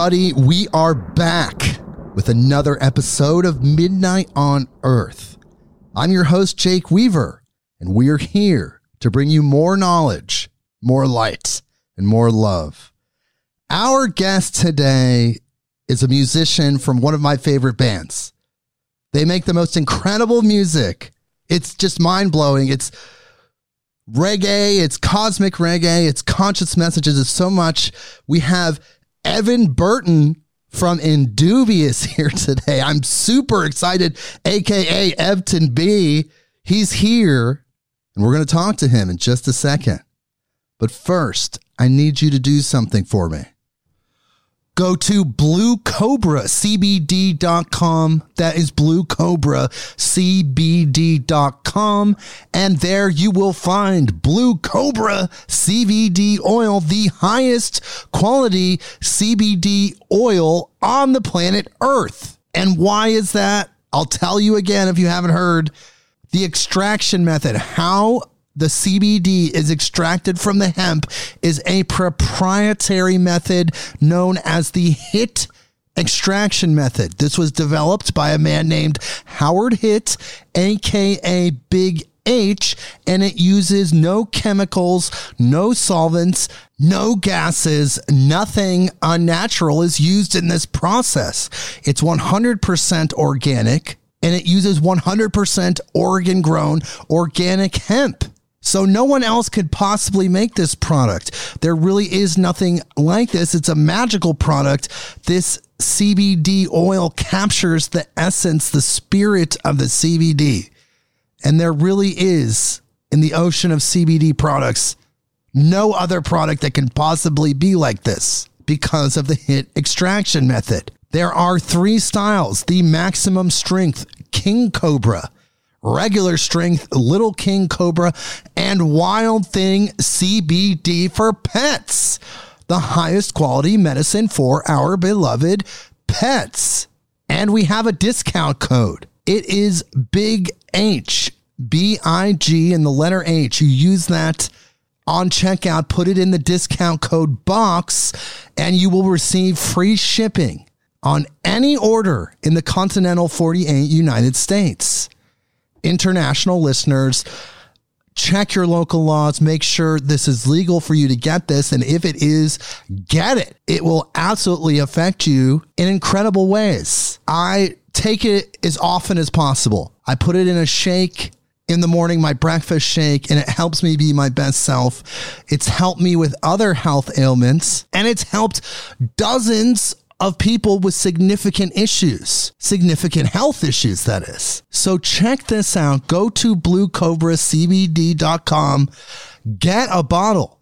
everybody, we are back with another episode of Midnight on Earth. I'm your host, Jake Weaver, and we're here to bring you more knowledge, more light, and more love. Our guest today is a musician from one of my favorite bands. They make the most incredible music. It's just mind blowing. It's reggae, it's cosmic reggae, it's conscious messages, it's so much. We have Evan Burton from Indubious here today. I'm super excited, aka Evton B. He's here, and we're going to talk to him in just a second. But first, I need you to do something for me. Go to bluecobracbd.com. That is bluecobracbd.com. And there you will find Blue Cobra CBD oil, the highest quality CBD oil on the planet Earth. And why is that? I'll tell you again if you haven't heard the extraction method, how the CBD is extracted from the hemp is a proprietary method known as the HIT extraction method. This was developed by a man named Howard Hitt, aka Big H, and it uses no chemicals, no solvents, no gases, nothing unnatural is used in this process. It's 100% organic and it uses 100% Oregon grown organic hemp. So no one else could possibly make this product. There really is nothing like this. It's a magical product. This CBD oil captures the essence, the spirit of the CBD. And there really is in the ocean of CBD products no other product that can possibly be like this because of the hit extraction method. There are three styles the maximum strength King Cobra regular strength Little King Cobra, and Wild Thing CBD for pets. The highest quality medicine for our beloved pets. And we have a discount code. It is Big H, B I G, and the letter H. You use that on checkout, put it in the discount code box, and you will receive free shipping on any order in the continental 48 United States international listeners, check your local laws, make sure this is legal for you to get this. And if it is, get it. It will absolutely affect you in incredible ways. I take it as often as possible. I put it in a shake in the morning, my breakfast shake, and it helps me be my best self. It's helped me with other health ailments, and it's helped dozens of people with significant issues, significant health issues, that is. So check this out. Go to bluecobracbd.com, get a bottle,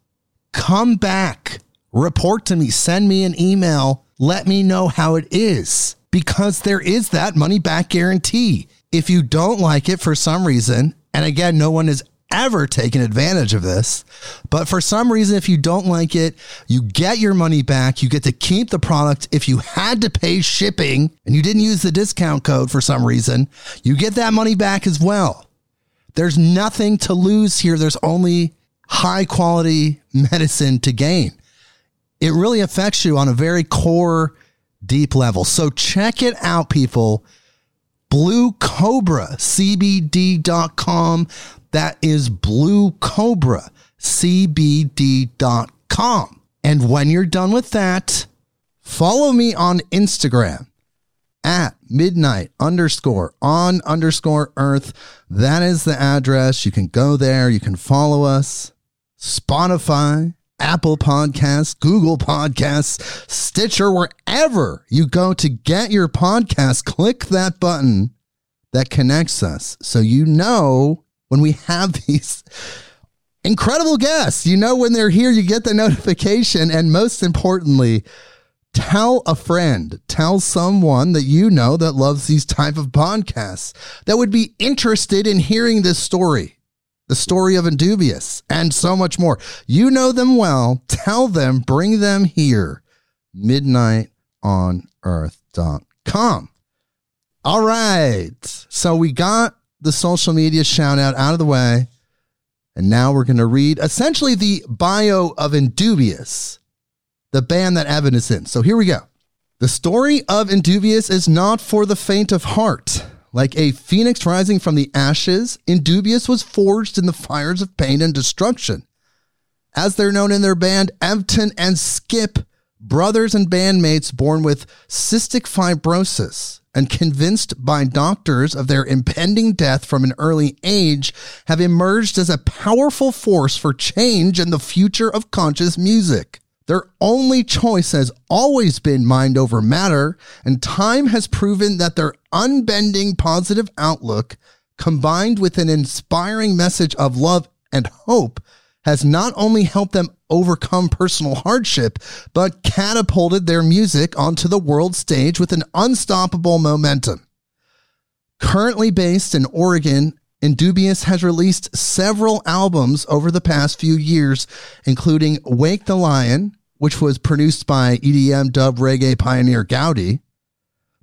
come back, report to me, send me an email, let me know how it is because there is that money back guarantee. If you don't like it for some reason, and again, no one is ever taken advantage of this. But for some reason, if you don't like it, you get your money back. You get to keep the product. If you had to pay shipping and you didn't use the discount code for some reason, you get that money back as well. There's nothing to lose here. There's only high quality medicine to gain. It really affects you on a very core, deep level. So check it out, people. BlueCobraCBD.com. That is bluecobracbd.com. And when you're done with that, follow me on Instagram at midnight underscore on underscore earth. That is the address. You can go there. You can follow us. Spotify, Apple Podcasts, Google Podcasts, Stitcher, wherever you go to get your podcast, click that button that connects us so you know when we have these incredible guests. You know, when they're here, you get the notification. And most importantly, tell a friend, tell someone that you know that loves these type of podcasts that would be interested in hearing this story. the story of Indubious, and so much more. You know them well. Tell them, bring them here. Midnight on earth.com. All right. So we got the social media shout out out of the way. And now we're going to read essentially the bio of Indubious, the band that Evan is in. So here we go. The story of Indubious is not for the faint of heart. Like a phoenix rising from the ashes, Indubious was forged in the fires of pain and destruction. As they're known in their band, Evton and Skip, brothers and bandmates born with cystic fibrosis and convinced by doctors of their impending death from an early age, have emerged as a powerful force for change in the future of conscious music. Their only choice has always been mind over matter, and time has proven that their unbending positive outlook, combined with an inspiring message of love and hope, has not only helped them overcome personal hardship, but catapulted their music onto the world stage with an unstoppable momentum. Currently based in Oregon, Indubious has released several albums over the past few years, including Wake the Lion, which was produced by EDM dub reggae pioneer Gaudi.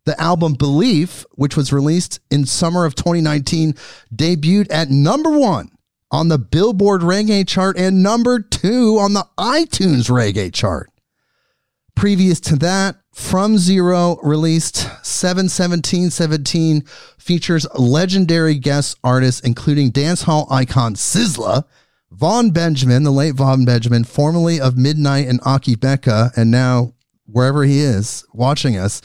The album Belief, which was released in summer of 2019, debuted at number one on the Billboard Reggae chart and number two on the iTunes Reggae chart. Previous to that, From Zero released 71717 features legendary guest artists including dancehall icon Sizzla, Vaughn Benjamin, the late Vaughn Benjamin, formerly of Midnight and Akae Beka, and now wherever he is watching us.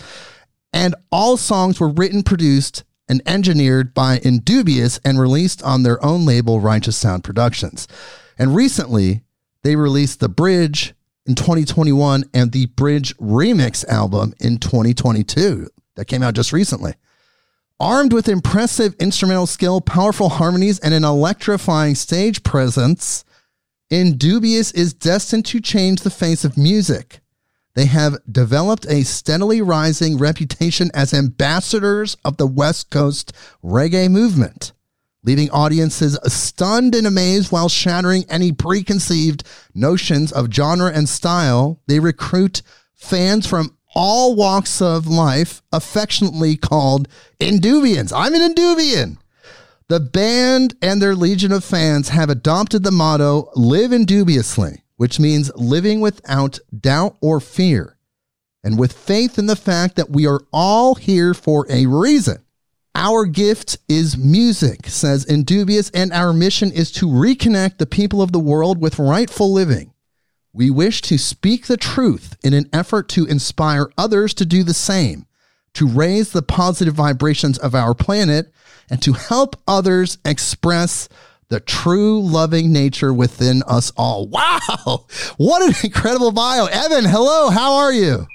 And all songs were written, produced, and engineered by Indubious and released on their own label, Righteous Sound Productions. And recently, they released The Bridge in 2021 and the Bridge Remix album in 2022 that came out just recently. Armed with impressive instrumental skill, powerful harmonies, and an electrifying stage presence, Indubious is destined to change the face of music. They have developed a steadily rising reputation as ambassadors of the West Coast reggae movement, leaving audiences stunned and amazed while shattering any preconceived notions of genre and style. They recruit fans from all walks of life, affectionately called Indubians. I'm an Indubian. The band and their legion of fans have adopted the motto live indubiously which means living without doubt or fear, and with faith in the fact that we are all here for a reason. Our gift is music, says Indubious, and our mission is to reconnect the people of the world with rightful living. We wish to speak the truth in an effort to inspire others to do the same, to raise the positive vibrations of our planet, and to help others express the true loving nature within us all. Wow. What an incredible bio. Evan, hello. How are you?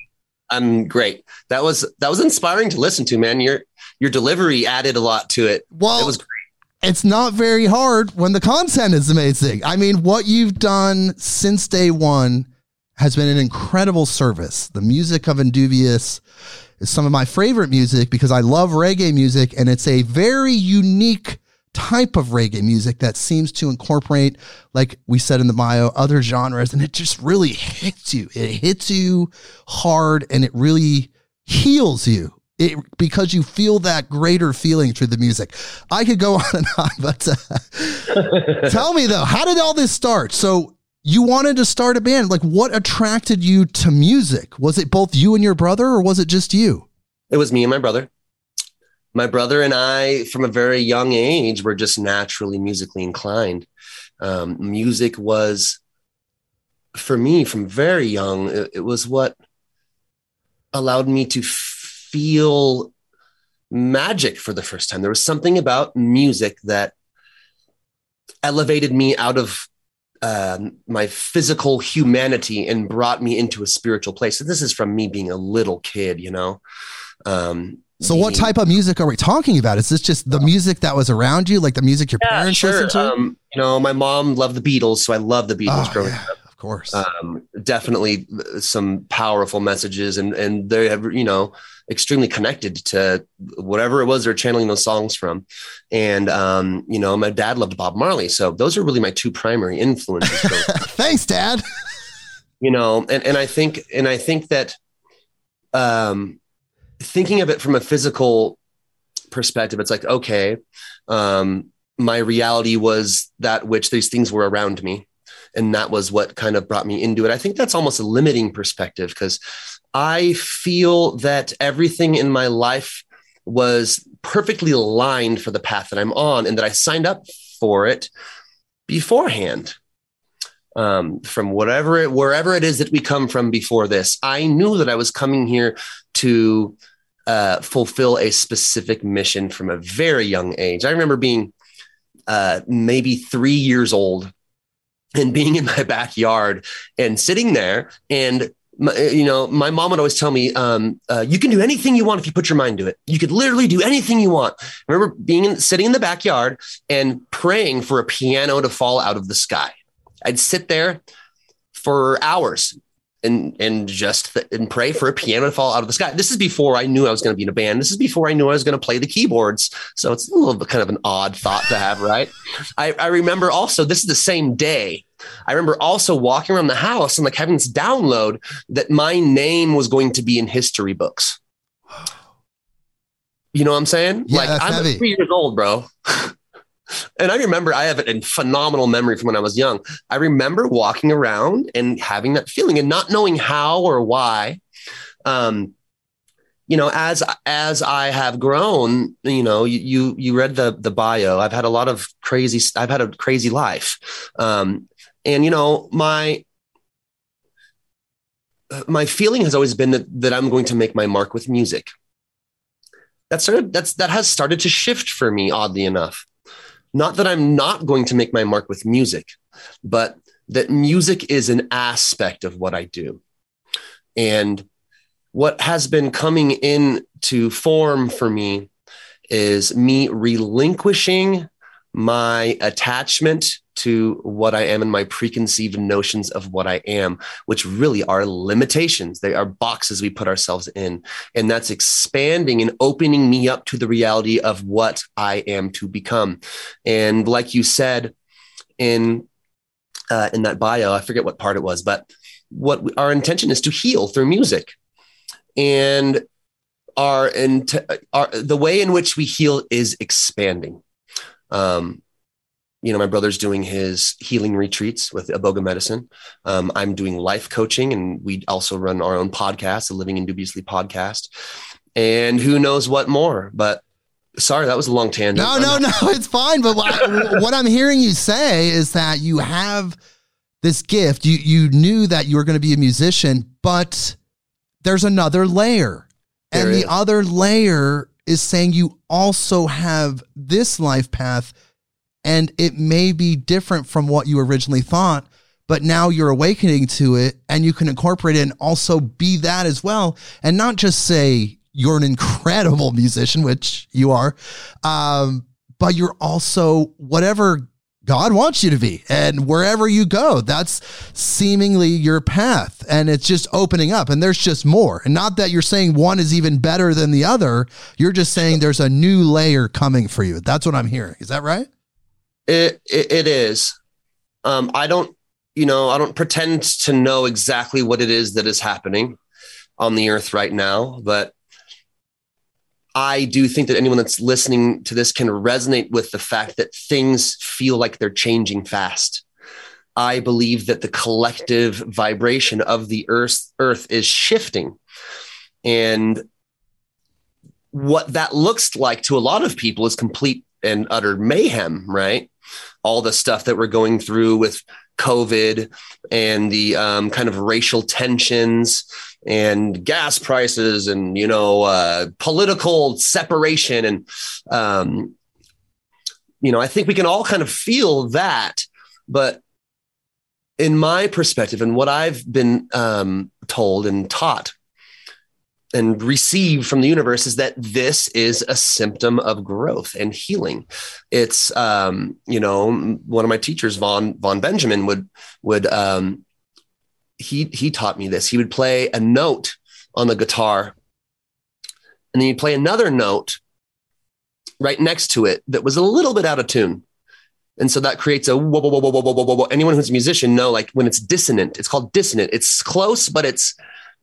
I'm great. That was that was inspiring to listen to, man. Your your delivery added a lot to it. Well, it was great. It's not very hard when the content is amazing. I mean, what you've done since day one has been an incredible service. The music of Indubious is some of my favorite music because I love reggae music and it's a very unique type of reggae music that seems to incorporate, like we said in the bio, other genres, and it just really hits you. It hits you hard and it really heals you. It, because you feel that greater feeling through the music. I could go on and on, but uh, tell me though, how did all this start? So you wanted to start a band. Like, what attracted you to music? Was it both you and your brother, or was it just you? It was me and my brother my brother and I, from a very young age, were just naturally musically inclined. Um, music was, for me, from very young, it, it was what allowed me to feel magic for the first time. There was something about music that elevated me out of um, my physical humanity and brought me into a spiritual place. And this is from me being a little kid, you know. Um, so, what type of music are we talking about? Is this just the music that was around you, like the music your yeah, parents sure. listened to? Um, you know, my mom loved the Beatles, so I love the Beatles oh, growing yeah, up. Of course. Um, definitely some powerful messages, and and they have you know extremely connected to whatever it was they're channeling those songs from. And um, you know, my dad loved Bob Marley, so those are really my two primary influences. Thanks, Dad. you know, and and I think and I think that um, thinking of it from a physical perspective, it's like okay. Um, my reality was that which these things were around me and that was what kind of brought me into it i think that's almost a limiting perspective because i feel that everything in my life was perfectly aligned for the path that i'm on and that i signed up for it beforehand um, from whatever it wherever it is that we come from before this i knew that i was coming here to uh, fulfill a specific mission from a very young age. I remember being uh, maybe three years old and being in my backyard and sitting there and my, you know my mom would always tell me um, uh, you can do anything you want if you put your mind to it. You could literally do anything you want. I remember being in, sitting in the backyard and praying for a piano to fall out of the sky i'd sit there for hours and and just th- and pray for a piano to fall out of the sky. This is before I knew I was going to be in a band. This is before I knew I was going to play the keyboards. So it's a little bit kind of an odd thought to have, right? I, I remember also this is the same day. I remember also walking around the house and like having this download that my name was going to be in history books. You know what I'm saying? Yeah, like I'm heavy. three years old, bro. And I remember I have a phenomenal memory from when I was young. I remember walking around and having that feeling and not knowing how or why. Um, you know, as as I have grown, you know, you you, you read the the bio. I've had a lot of crazy. I've had a crazy life, um, and you know, my my feeling has always been that that I'm going to make my mark with music. That started. That's that has started to shift for me, oddly enough. Not that I'm not going to make my mark with music, but that music is an aspect of what I do. And what has been coming into form for me is me relinquishing my attachment to what I am and my preconceived notions of what I am, which really are limitations. They are boxes we put ourselves in. And that's expanding and opening me up to the reality of what I am to become. And like you said in uh, in that bio, I forget what part it was, but what we, our intention is to heal through music. And our, and our the way in which we heal is expanding. Um, you know, my brother's doing his healing retreats with Iboga Medicine. Um, I'm doing life coaching, and we also run our own podcast, the Living Indubiously podcast. And who knows what more? But sorry, that was a long tangent. No, no, no, it's fine. But what, what I'm hearing you say is that you have this gift. You you knew that you were going to be a musician, but there's another layer, There and is. the other layer is saying you also have this life path, and it may be different from what you originally thought. But now you're awakening to it, and you can incorporate it and also be that as well, and not just say you're an incredible musician, which you are, um, but you're also whatever God wants you to be. And wherever you go, that's seemingly your path. And it's just opening up. And there's just more. And not that you're saying one is even better than the other. You're just saying there's a new layer coming for you. That's what I'm hearing. Is that right? It, it, it is. Um, I don't, you know, I don't pretend to know exactly what it is that is happening on the earth right now, but I do think that anyone that's listening to this can resonate with the fact that things feel like they're changing fast. I believe that the collective vibration of the earth, earth is shifting. And what that looks like to a lot of people is complete and utter mayhem, right? All the stuff that we're going through with COVID and the um, kind of racial tensions and gas prices and you know uh, political separation and um, you know I think we can all kind of feel that, but in my perspective and what I've been um, told and taught and receive from the universe is that this is a symptom of growth and healing. It's um, you know one of my teachers, Vaughn Vaughn Benjamin, would would um, he he taught me this. He would play a note on the guitar, and then he'd play another note right next to it that was a little bit out of tune. And so that creates a whoa, whoa, whoa, whoa, whoa, whoa, whoa, whoa. Anyone who's a musician know like when it's dissonant, it's called dissonant. It's close, but it's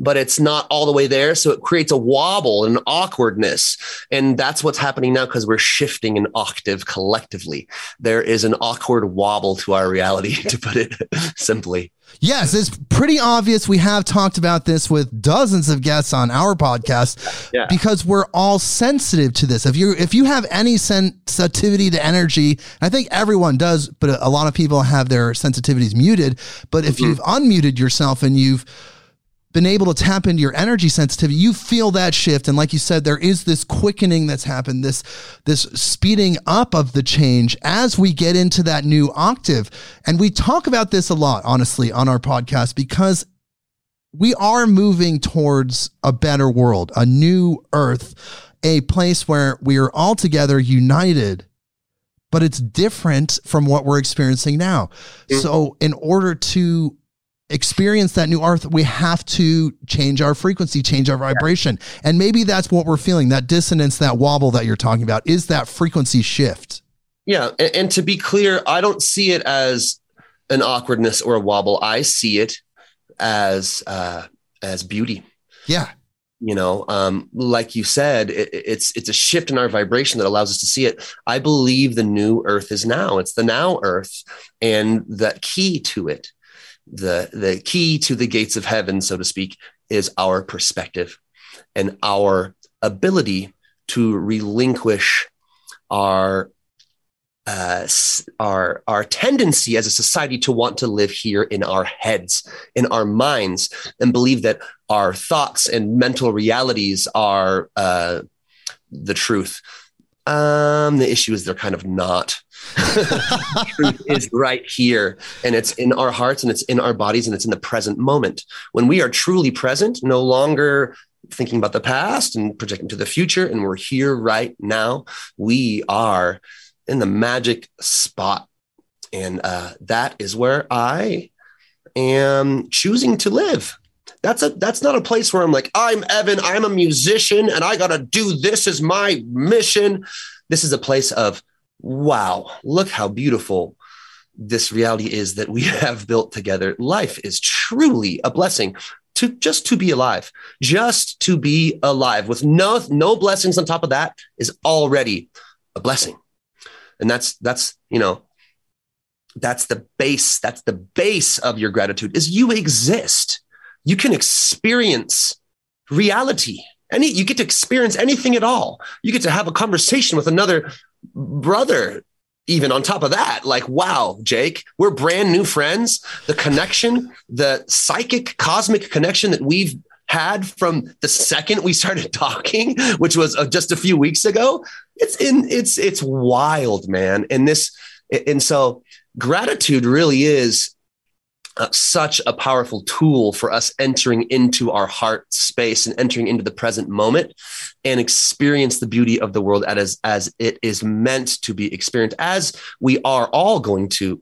but it's not all the way there. So it creates a wobble and awkwardness. And that's what's happening now because we're shifting an octave collectively. There is an awkward wobble to our reality, to put it simply. Yes, it's pretty obvious. We have talked about this with dozens of guests on our podcast yeah. because we're all sensitive to this. If you if you have any sensitivity to energy, I think everyone does, but a lot of people have their sensitivities muted. But if mm-hmm. you've unmuted yourself and you've been able to tap into your energy sensitivity, you feel that shift. And like you said, there is this quickening that's happened, this, this speeding up of the change as we get into that new octave. And we talk about this a lot, honestly, on our podcast because we are moving towards a better world, a new earth, a place where we are all together united but it's different from what we're experiencing now. Mm-hmm. So, in order to experience that new earth, we have to change our frequency, change our vibration. Yeah. And maybe that's what we're feeling that dissonance, that wobble that you're talking about is that frequency shift. Yeah. And, and to be clear, I don't see it as an awkwardness or a wobble. I see it as, uh, as beauty. Yeah. You know, um, like you said, it, it's it's a shift in our vibration that allows us to see it. I believe the new Earth is now. It's the now Earth, and the key to it the the key to the gates of heaven so to speak is our perspective and our ability to relinquish our uh, our our tendency as a society to want to live here in our heads, in our minds, and believe that our thoughts and mental realities are uh, the truth. Um, the issue is they're kind of not. truth is right here and it's in our hearts and it's in our bodies and it's in the present moment. When we are truly present, no longer thinking about the past and projecting to the future, and we're here right now, we are in the magic spot. And uh, that is where I am choosing to live. That's a that's not a place where I'm like, I'm Evan, I'm a musician, and I gotta do this as my mission. This is a place of wow, look how beautiful this reality is that we have built together. Life is truly a blessing to just to be alive, just to be alive with no, no blessings on top of that is already a blessing. And that's, that's, you know, that's the base. That's the base of your gratitude is you exist. You can experience reality. Any, you get to experience anything at all. You get to have a conversation with another brother even on top of that, like, wow, Jake, we're brand new friends. The connection, the psychic cosmic connection that we've had from the second we started talking, which was uh, just a few weeks ago, it's in, it's, it's wild, man. And this, and so gratitude really is uh, such a powerful tool for us entering into our heart space and entering into the present moment and experience the beauty of the world as, as it is meant to be experienced, as we are all going to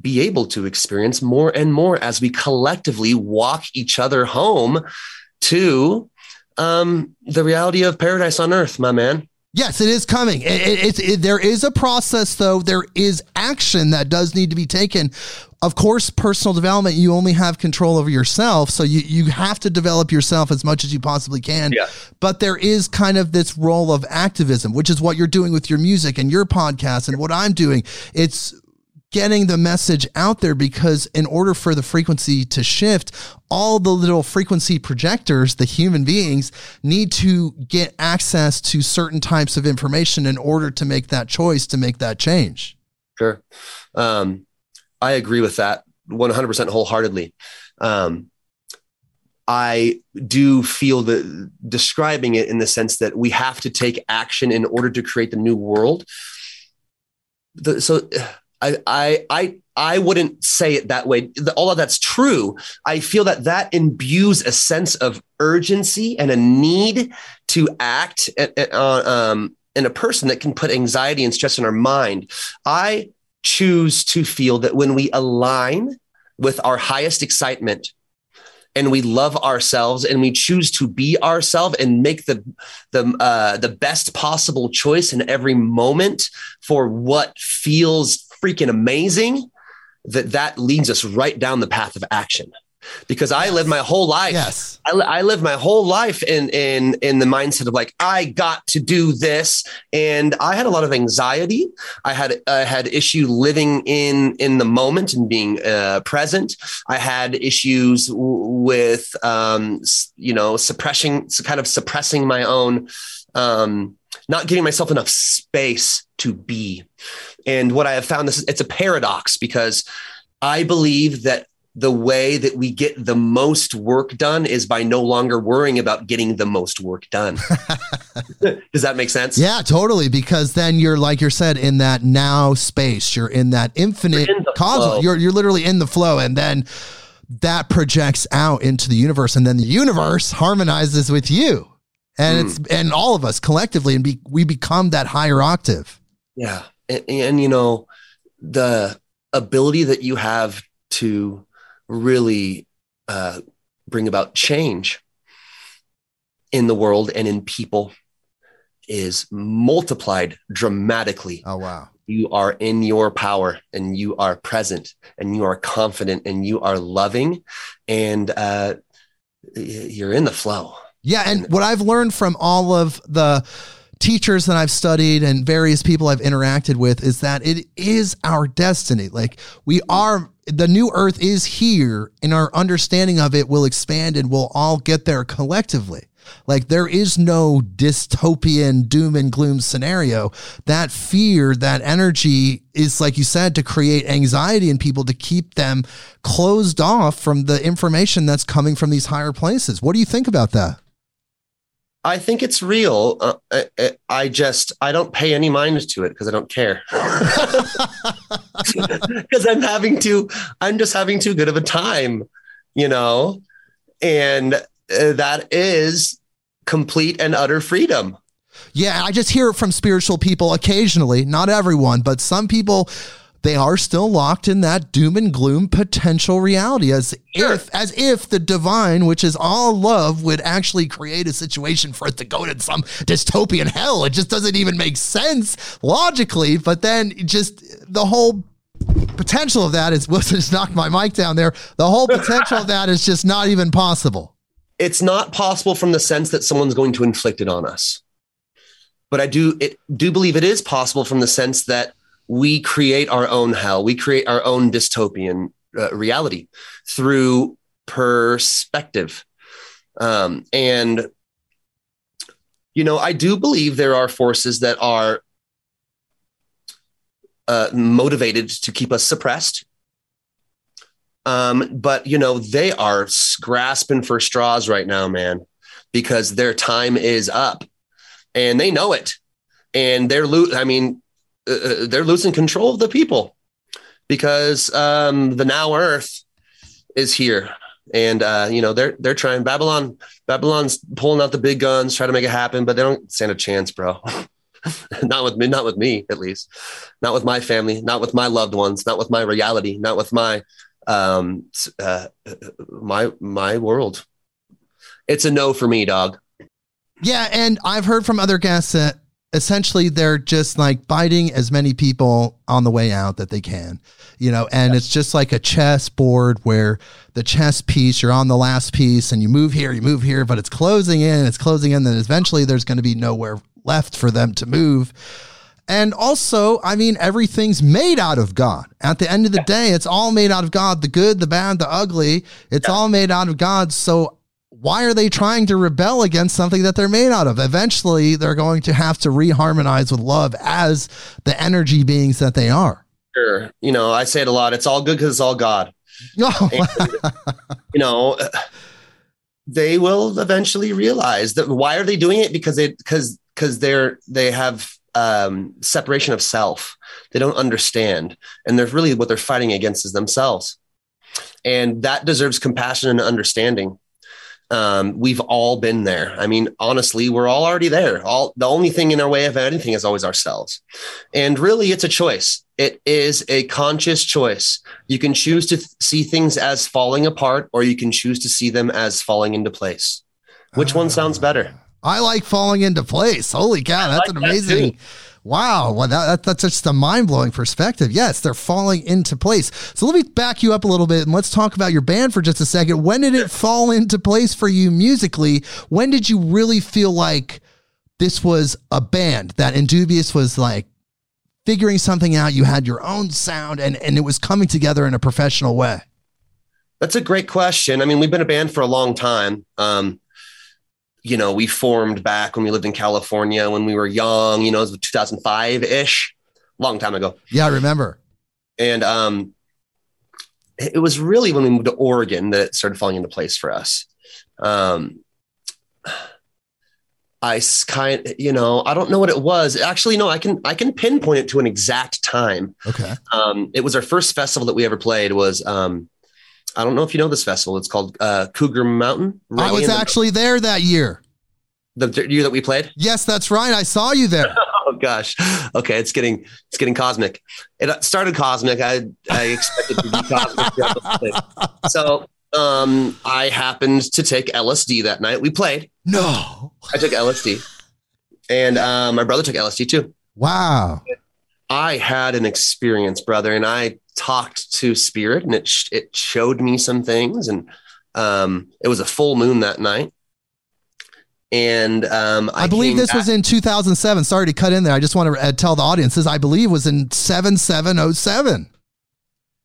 be able to experience more and more as we collectively walk each other home to um, the reality of paradise on earth, my man. Yes, it is coming. It, it, it, there is a process, though. There is action that does need to be taken. Of course, personal development, you only have control over yourself. So you, you have to develop yourself as much as you possibly can. Yeah. But there is kind of this role of activism, which is what you're doing with your music and your podcast and what I'm doing. It's getting the message out there because in order for the frequency to shift, all the little frequency projectors, the human beings, need to get access to certain types of information in order to make that choice, to make that change. Sure. Um, I agree with that 100% wholeheartedly. Um, I do feel that describing it in the sense that we have to take action in order to create the new world. The, so I, I, I, I wouldn't say it that way. Of that's true. I feel that that imbues a sense of urgency and a need to act uh, um, in a person that can put anxiety and stress in our mind. I choose to feel that when we align with our highest excitement, and we love ourselves and we choose to be ourselves and make the the uh, the best possible choice in every moment for what feels freaking amazing that that leads us right down the path of action because I lived my whole life. Yes. I, I lived my whole life in in in the mindset of like I got to do this, and I had a lot of anxiety. I had I had issue living in in the moment and being uh, present. I had issues w- with um, you know suppressing kind of suppressing my own. Um, not giving myself enough space to be. And what I have found this is it's a paradox because I believe that the way that we get the most work done is by no longer worrying about getting the most work done. Does that make sense? Yeah, totally. Because then you're like you said in that now space. You're in that infinite in cosmos. You're you're literally in the flow, and then that projects out into the universe, and then the universe harmonizes with you, and mm. it's and all of us collectively, and be, we become that higher octave. Yeah, and, and you know the ability that you have to really uh, bring about change in the world and in people is multiplied dramatically. Oh, wow. You are in your power and you are present and you are confident and you are loving and uh, you're in the flow. Yeah. And what I've learned from all of the teachers that I've studied and various people I've interacted with is that it is our destiny. Like we are the new earth is here and our understanding of it will expand and we'll all get there collectively. Like there is no dystopian doom and gloom scenario. That fear, that energy is like you said to create anxiety in people to keep them closed off from the information that's coming from these higher places. What do you think about that? I think it's real. Uh, I, I, just I don't pay any mind to it because I don't care. Because I'm having to, I'm just having too good of a time, you know, and uh, that is complete and utter freedom. Yeah, I just hear it from spiritual people occasionally, not everyone, but some people they are still locked in that doom and gloom potential reality as sure. if as if the divine which is all love would actually create a situation for it to go to some dystopian hell. It just doesn't even make sense logically but then just the whole potential of that is let's just knock my mic down there. The whole potential of that is just not even possible. It's not possible from the sense that someone's going to inflict it on us. But i do it do believe it is possible from the sense that we create our own hell. We create our own dystopian uh, reality through perspective. Um, and, you know, I do believe there are forces that are uh, motivated to keep us suppressed. Um, but, you know, they are grasping for straws right now, man, because their time is up and they know it. And they're, lo- I mean, uh, uh, they're losing control of the people because um, the now Earth is here, and uh, you know they're they're trying. Babylon Babylon's pulling out the big guns, trying to make it happen, but they don't stand a chance, bro. not with me, not with me, at least. Not with my family, not with my loved ones, not with my reality, not with my um uh, my my world. It's a no for me, dog. Yeah, and I've heard from other guests that essentially they're just like biting as many people on the way out that they can you know? And it's just like a chess board where the chess piece you're on the last piece and you move here you move here but it's closing in it's closing in then eventually there's going to be nowhere left for them to move. And also i mean everything's made out of god. At the end of the day it's all made out of god the good the bad the ugly. It's yeah. all made out of god. So why are they trying to rebel against something that they're made out of? Eventually, they're going to have to reharmonize with love as the energy beings that they are. Sure. You know, I say it a lot. It's all good because it's all God. Oh. and, you know, they will eventually realize that why are they doing it? Because they because because they're they have um, separation of self. They don't understand, and they're really what they're fighting against is themselves, and that deserves compassion and understanding Um, we've all been there. I mean, honestly, we're all already there. All the only thing in our way of anything is always ourselves. And really, it's a choice. It is a conscious choice. You can choose to th- see things as falling apart, or you can choose to see them as falling into place. Which one sounds better? I like falling into place. Holy cow, that's like an amazing. too. Wow, well, that, that, that's just a mind blowing perspective. Yes, they're falling into place. So let me back you up a little bit and let's talk about your band for just a second. When did it fall into place for you musically? When did you really feel like this was a band that Indubious was like figuring something out? You had your own sound and, and it was coming together in a professional way. That's a great question. I mean, we've been a band for a long time. Um, you know, we formed back when we lived in California when we were young, you know, it was 2005 ish, long time ago. Yeah, I remember. And um, it was really when we moved to Oregon that it started falling into place for us. Um, I kind, you know, I don't know what it was. Actually, no, I can I can pinpoint it to an exact time. Okay. Um, it was our first festival that we ever played. Was um, I don't know if you know this festival. It's called uh, Cougar Mountain. I was in the- actually there that year. the, year that we played. Yes, that's right. I saw you there. Oh gosh. Okay, it's getting it's getting cosmic. It started cosmic. I I expected to be cosmic. throughout the thing. So um, I happened to take LSD that night. We played. No. I took LSD, and um, my brother took LSD too. Wow. I had an experience, brother, and I talked to spirit, and it sh- it showed me some things, and um, it was a full moon that night. And um, I, believe this back- was in 2007. Sorry to cut in there. I just want to uh, tell the audiences. I believe was in 7707.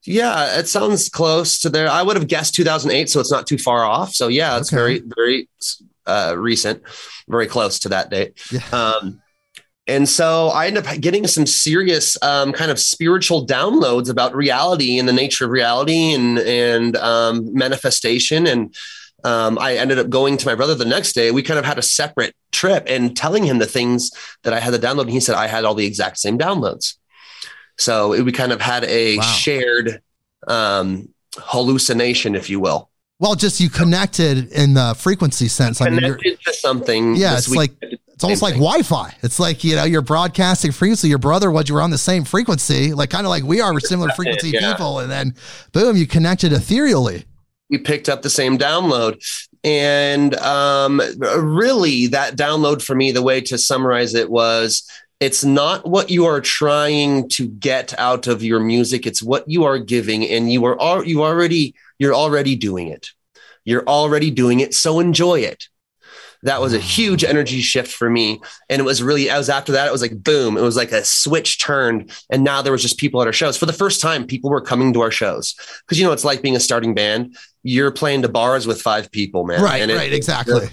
Yeah, it sounds close to there. I would have guessed 2008, so it's not too far off. So yeah, it's Okay. very, very uh, recent, very close to that date. Yeah. Um, and so I ended up getting some serious um, kind of spiritual downloads about reality and the nature of reality and and um, manifestation. And um, I ended up going to my brother the next day. We kind of had a separate trip and telling him the things that I had the download. And he said I had all the exact same downloads. So it, we kind of had a Wow. shared um, hallucination, if you will. Well, just you connected in the frequency sense. I mean, Connected to something. Yeah, it's like-. It's almost like. Wi-Fi. It's like you know you're broadcasting frequency. Your brother was you were on the same frequency, like kind of like we are. We're similar frequency Yeah. people, and then boom, you connected ethereally. we picked up the same download. And um, really, that download for me, the way to summarize it was it's not what you are trying to get out of your music, it's what you are giving. And you are you already you're already doing it. You're already doing it. So enjoy it. That was a huge energy shift for me. And it was really, I was after that, it was like boom. It was like a switch turned. And now there was just people at our shows. For the first time, people were coming to our shows. Because you know, it's like being a starting band. You're playing to bars with five people, man. right, And it- right, exactly.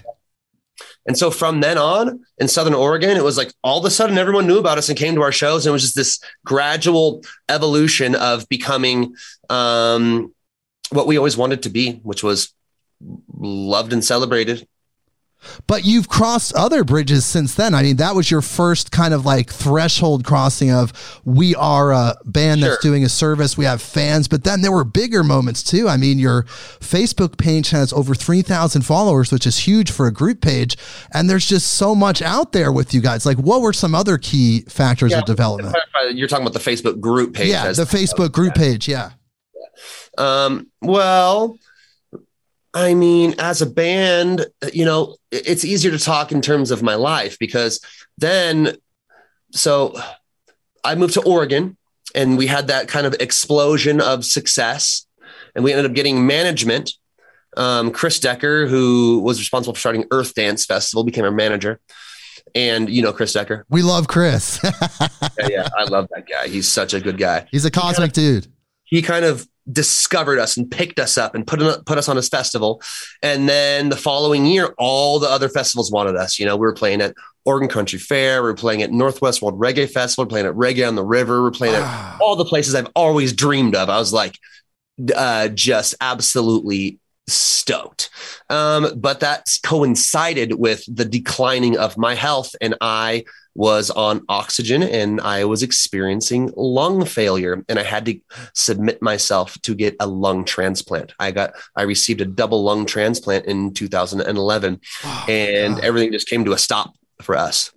and so from then on in Southern Oregon, it was like all of a sudden everyone knew about us and came to our shows. And it was just this gradual evolution of becoming um, what we always wanted to be, which was loved and celebrated. But you've crossed other bridges since then. I mean, that was your first kind of like threshold crossing of we are a band that's doing a service. We have fans, but then there were bigger moments too. I mean, your Facebook page has over 3,000 followers, which is huge for a group page. And there's just so much out there with you guys. Like, what were some other key factors Yeah. of development? You're talking about the Facebook group page. Yeah, the Facebook group page. Yeah. Um, well, I mean, as a band, you know, it's easier to talk in terms of my life because then, so I moved to Oregon and we had that kind of explosion of success and we ended up getting management. Um, Chris Deckker, who was responsible for starting Earth Dance Festival, became our manager. And you know Chris Deckker. We love Chris. Yeah, yeah, I love that guy. He's such a good guy. He's a cosmic dude. he kind of discovered us and picked us up and put put us on his festival. And then the following year, all the other festivals wanted us. You know, we were playing at Oregon Country Fair, we were playing at Northwest World Reggae Festival, we we're playing at Reggae on the River, we we're playing at all the places I've always dreamed of. I was like, uh, just absolutely stoked. Um, but that coincided with the declining of my health, and I was on oxygen and I was experiencing lung failure and I had to submit myself to get a lung transplant. I got I received a double lung transplant in 2011 oh, and God. everything just came to a stop for us.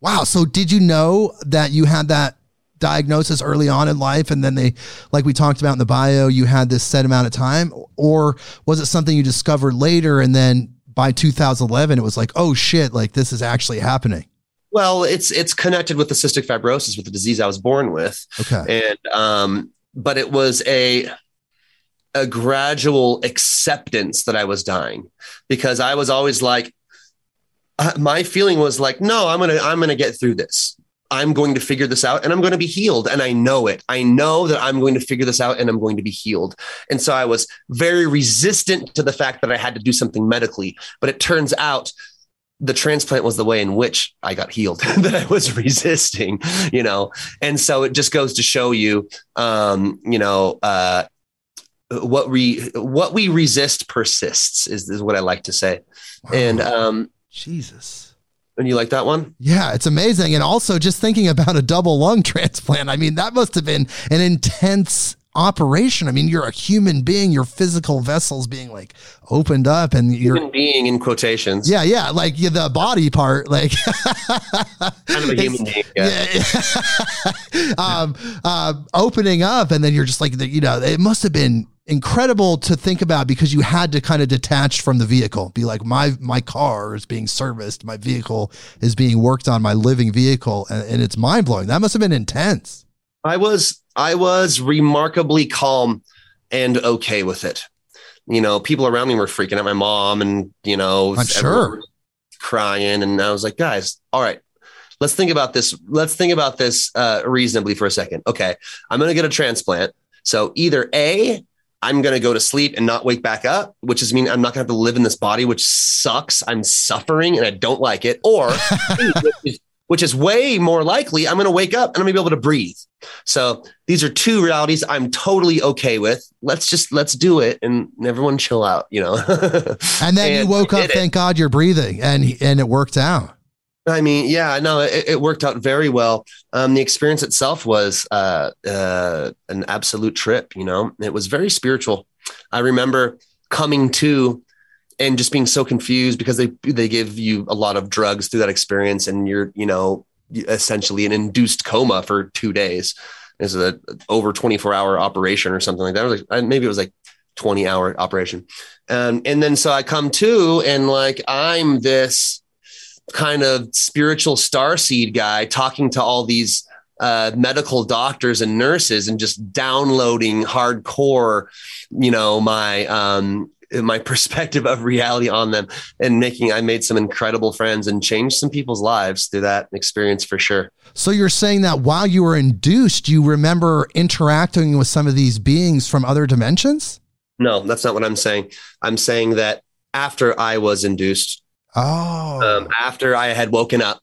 Wow, so did you know that you had that diagnosis early on in life and then they like we talked about in the bio you had this set amount of time or was it something you discovered later and then by 2011 it was like oh shit like this is actually happening well, it's it's connected with the cystic fibrosis, with the disease I was born with. Okay. And um, but it was a a gradual acceptance that I was dying because I was always like, uh, my feeling was like, no, I'm gonna I'm gonna get through this. I'm going to figure this out and I'm going to be healed. And I know it. I know that I'm going to figure this out and I'm going to be healed. And so I was very resistant to the fact that I had to do something medically. But it turns out the transplant was the way in which I got healed that I was resisting, you know? And so it just goes to show you, um, you know, uh, what we, what we resist persists is, is what I like to say. Wow. And, um, Jesus. And you like that one? Yeah, it's amazing. And also just thinking about a double lung transplant. I mean, that must have been an intense operation. I mean, you're a human being, your physical vessels being like opened up and you're human being in quotations. Yeah, yeah. Like yeah, the body part, like kind of a human being. Yeah. yeah. um, uh, opening up and then you're just like, you know, it must have been incredible to think about because you had to kind of detach from the vehicle be like my my car is being serviced my vehicle is being worked on my living vehicle and, and it's mind-blowing that must have been intense i was I was remarkably calm and okay with it. You know, people around me were freaking out. My mom and you know, I'm sure crying, and I was like, guys, all right, let's think about this. Let's think about this uh, reasonably for a second. Okay, I'm going to get a transplant. So either a I'm going to go to sleep and not wake back up, which is mean I'm not going to have to live in this body, which sucks. I'm suffering and I don't like it. Or which is way more likely I'm going to wake up and I'm going to be able to breathe. So these are two realities I'm totally okay with. Let's just let's do it and everyone chill out, you know. and then and you woke up, thank God you're breathing and and it worked out. I mean, yeah, no, it, it worked out very well. Um, the experience itself was uh, uh, an absolute trip. You know, it was very spiritual. I remember coming to and just being so confused because they they give you a lot of drugs through that experience and you're you know essentially an induced coma for two days. It's a over 24 hour operation or something like that. Was like maybe it was like 20 hour operation. Um, and then so i come to and like i'm this kind of spiritual star seed guy talking to all these uh, medical doctors and nurses and just downloading hardcore you know my um, my perspective of reality on them and making I made some incredible friends and changed some people's lives through that experience for sure. So you're saying that while you were induced, you remember interacting with some of these beings from other dimensions? No, that's not what I'm saying. I'm saying that after I was induced, oh, um, after I had woken up,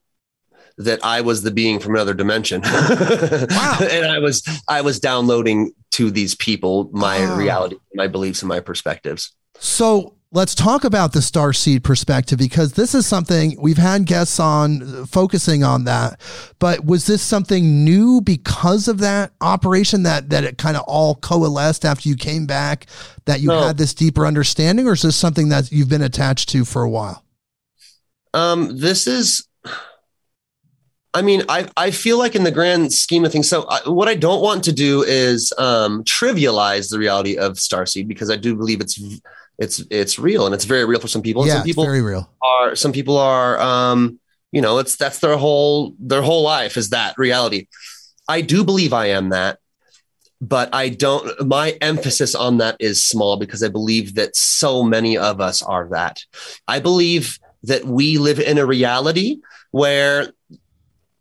that I was the being from another dimension. wow. and I was I was downloading to these people my oh. reality, my beliefs, and my perspectives. So let's talk about the star seed perspective because this is something we've had guests on focusing on that. But was this something new because of that operation that that it kind of all coalesced after you came back that you no. had this deeper understanding, or is this something that you've been attached to for a while? Um, this is. I mean, I, I feel like in the grand scheme of things, so I, what I don't want to do is um, trivialize the reality of Starseed because I do believe it's it's it's real and it's very real for some people. Yeah, some people very real. Are some people are um, you know, it's that's their whole their whole life is that reality. I do believe I am that, but I don't my emphasis on that is small because I believe that so many of us are that. I believe that we live in a reality where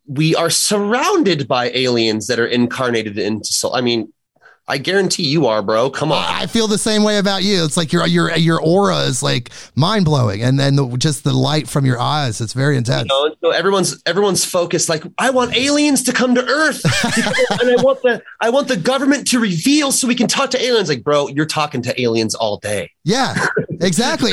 we are surrounded by aliens that are incarnated into soul. I mean, I guarantee you are, bro. Come on. I feel the same way about you. It's like your your your aura is like mind blowing, and then the, just the light from your eyes. It's very intense. You know, so everyone's everyone's focused. Like I want aliens to come to Earth, and I want the I want the government to reveal so we can talk to aliens. Like, bro, you're talking to aliens all day. Yeah, exactly.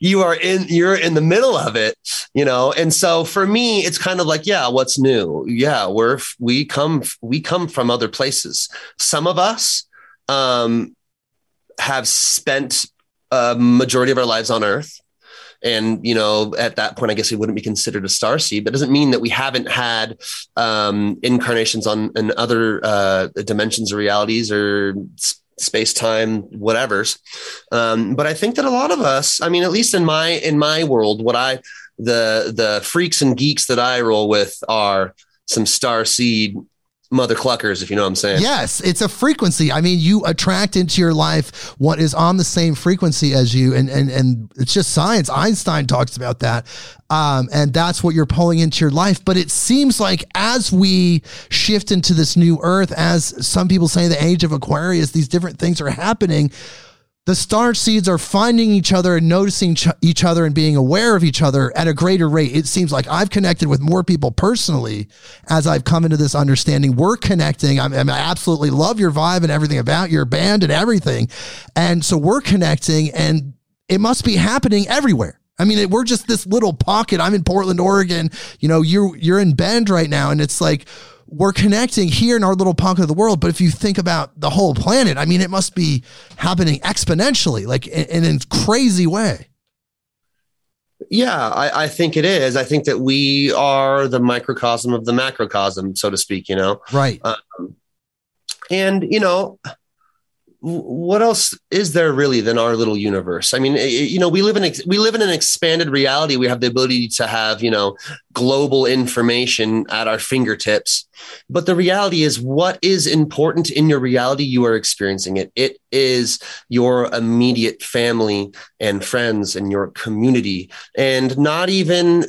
you are in you're in the middle of it, you know. And so for me, it's kind of like, yeah, what's new? Yeah, we're we come we come from other places. Some of us um, have spent a majority of our lives on Earth. And you know, at that point, I guess we wouldn't be considered a star seed. But doesn't mean that we haven't had um, incarnations on in other uh, dimensions or realities or space time whatever's. Um, but i think that a lot of us i mean at least in my in my world what i the the freaks and geeks that i roll with are some star seed mother cluckers, if you know what I'm saying. Yes, it's a frequency. I mean, you attract into your life what is on the same frequency as you, and and and it's just science. Einstein talks about that, um, and that's what you're pulling into your life. But it seems like as we shift into this new Earth, as some people say, the age of Aquarius, these different things are happening the star seeds are finding each other and noticing ch- each other and being aware of each other at a greater rate. It seems like I've connected with more people personally as I've come into this understanding. We're connecting. I, I absolutely love your vibe and everything about your band and everything. And so we're connecting and it must be happening everywhere. I mean, we're just this little pocket. I'm in Portland, Oregon. You know, you're you're in Bend right now, and it's like we're connecting here in our little pocket of the world. But if you think about the whole planet, I mean, it must be happening exponentially, like in, in a crazy way. Yeah, I, I, think it is. I think that we are the microcosm of the macrocosm, so to speak, you know? Right. Um, and, you know, what else is there really than our little universe? I mean, you know, we live in we live in an expanded reality. We have the ability to have you know global information at our fingertips. But the reality is, what is important in your reality? You are experiencing it. It is your immediate family and friends and your community, and not even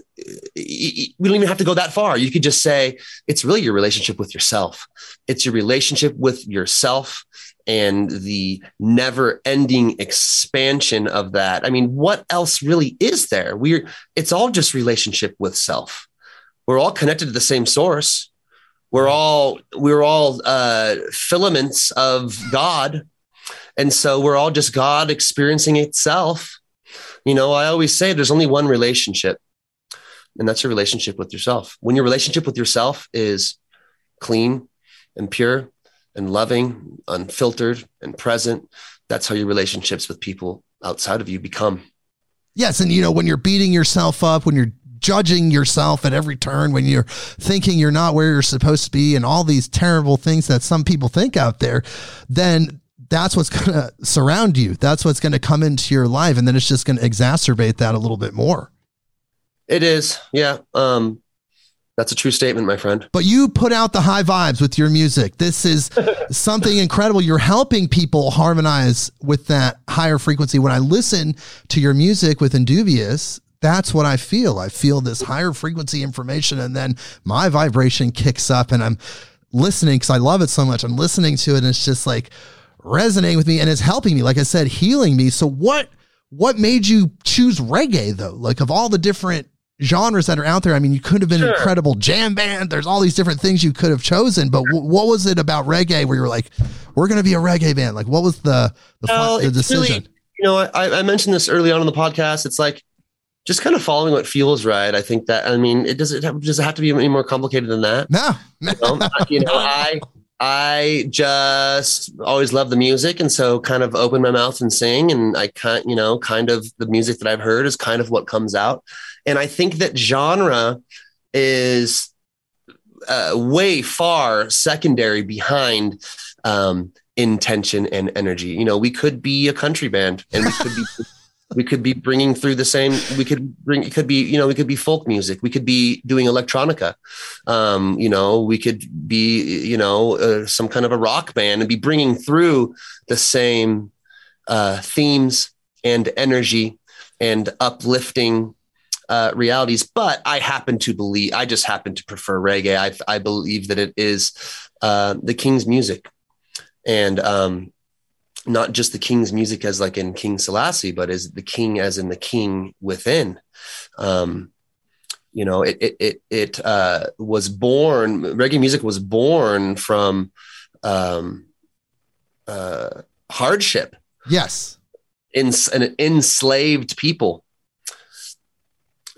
we don't even have to go that far. You could just say it's really your relationship with yourself. It's your relationship with yourself and the never ending expansion of that. I mean, what else really is there? We're, it's all just relationship with self. We're all connected to the same source. We're all, we're all uh, filaments of God. And so we're all just God experiencing itself. You know, I always say there's only one relationship, and that's your relationship with yourself. When your relationship with yourself is clean and pure and loving, unfiltered and present. That's how your relationships with people outside of you become. Yes. And, you know, when you're beating yourself up, when you're judging yourself at every turn, when you're thinking you're not where you're supposed to be, and all these terrible things that some people think out there, then that's what's going to surround you. That's what's going to come into your life. And then it's just going to exacerbate that a little bit more. It is. Yeah. Um, that's a true statement, my friend. But you put out the high vibes with your music. This is something incredible. You're helping people harmonize with that higher frequency. When I listen to your music with Indubious, that's what I feel. I feel this higher frequency information, and then my vibration kicks up, and I'm listening because I love it so much. I'm listening to it, and it's just like resonating with me, and it's helping me. Like I said, healing me. So what? What made you choose reggae though? Like of all the different genres that are out there. I mean, you could have been sure. an incredible jam band. There's all these different things you could have chosen, but w- what was it about reggae where you were like, we're going to be a reggae band? Like, what was the the, well, the decision? Really, you know, I, I mentioned this early on in the podcast. It's like just kind of following what feels right. I think that I mean, it doesn't have, does it have to be any more complicated than that? No, you know, you know I. I just always love the music, and so kind of open my mouth and sing, and I can't, you know, kind of the music that I've heard is kind of what comes out. And I think that genre is uh, way far secondary behind um, intention and energy. You know, we could be a country band and we could be. we could be bringing through the same we could bring it could be you know we could be folk music we could be doing electronica um, you know we could be you know uh, some kind of a rock band and be bringing through the same uh, themes and energy and uplifting uh, realities. But I happen to believe, I just happen to prefer reggae. I, I believe that it is uh, the king's music, and um, not just the king's music as like in King Selassie, but as the king as in the king within. Um, you know, it it it, it uh, was born. Reggae music was born from um, uh, hardship. Yes in, an enslaved people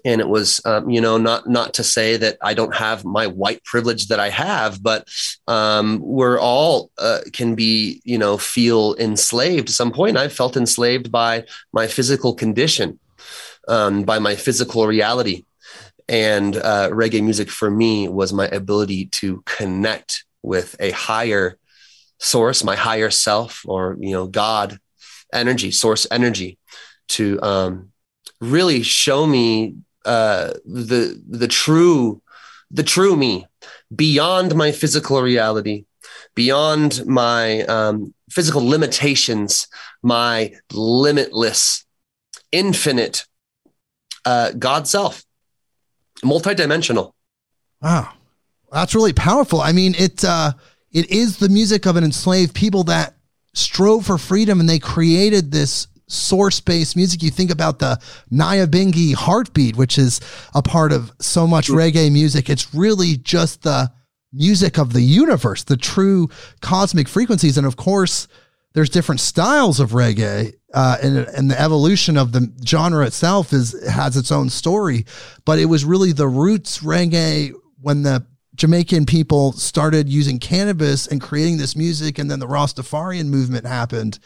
and it was um, you know not not to say that i don't have my white privilege that i have but um, we're all uh, can be you know feel enslaved. At some point i felt enslaved by my physical condition um, by my physical reality. And uh, reggae music for me was my ability to connect with a higher source my higher self or you know god energy source energy to um, really show me uh, the the true the true me beyond my physical reality beyond my um, physical limitations my limitless infinite uh, god self. Multidimensional. Wow. That's really powerful. I mean it uh it is the music of an enslaved people that strove for freedom and they created this source based music. You think about the Nyabinghi heartbeat, which is a part of so much reggae music. It's really just the music of the universe, the true cosmic frequencies. And of course, there's different styles of reggae, uh, and, and the evolution of the genre itself is has its own story. But it was really the roots reggae when the Jamaican people started using cannabis and creating this music, and then the Rastafarian movement happened.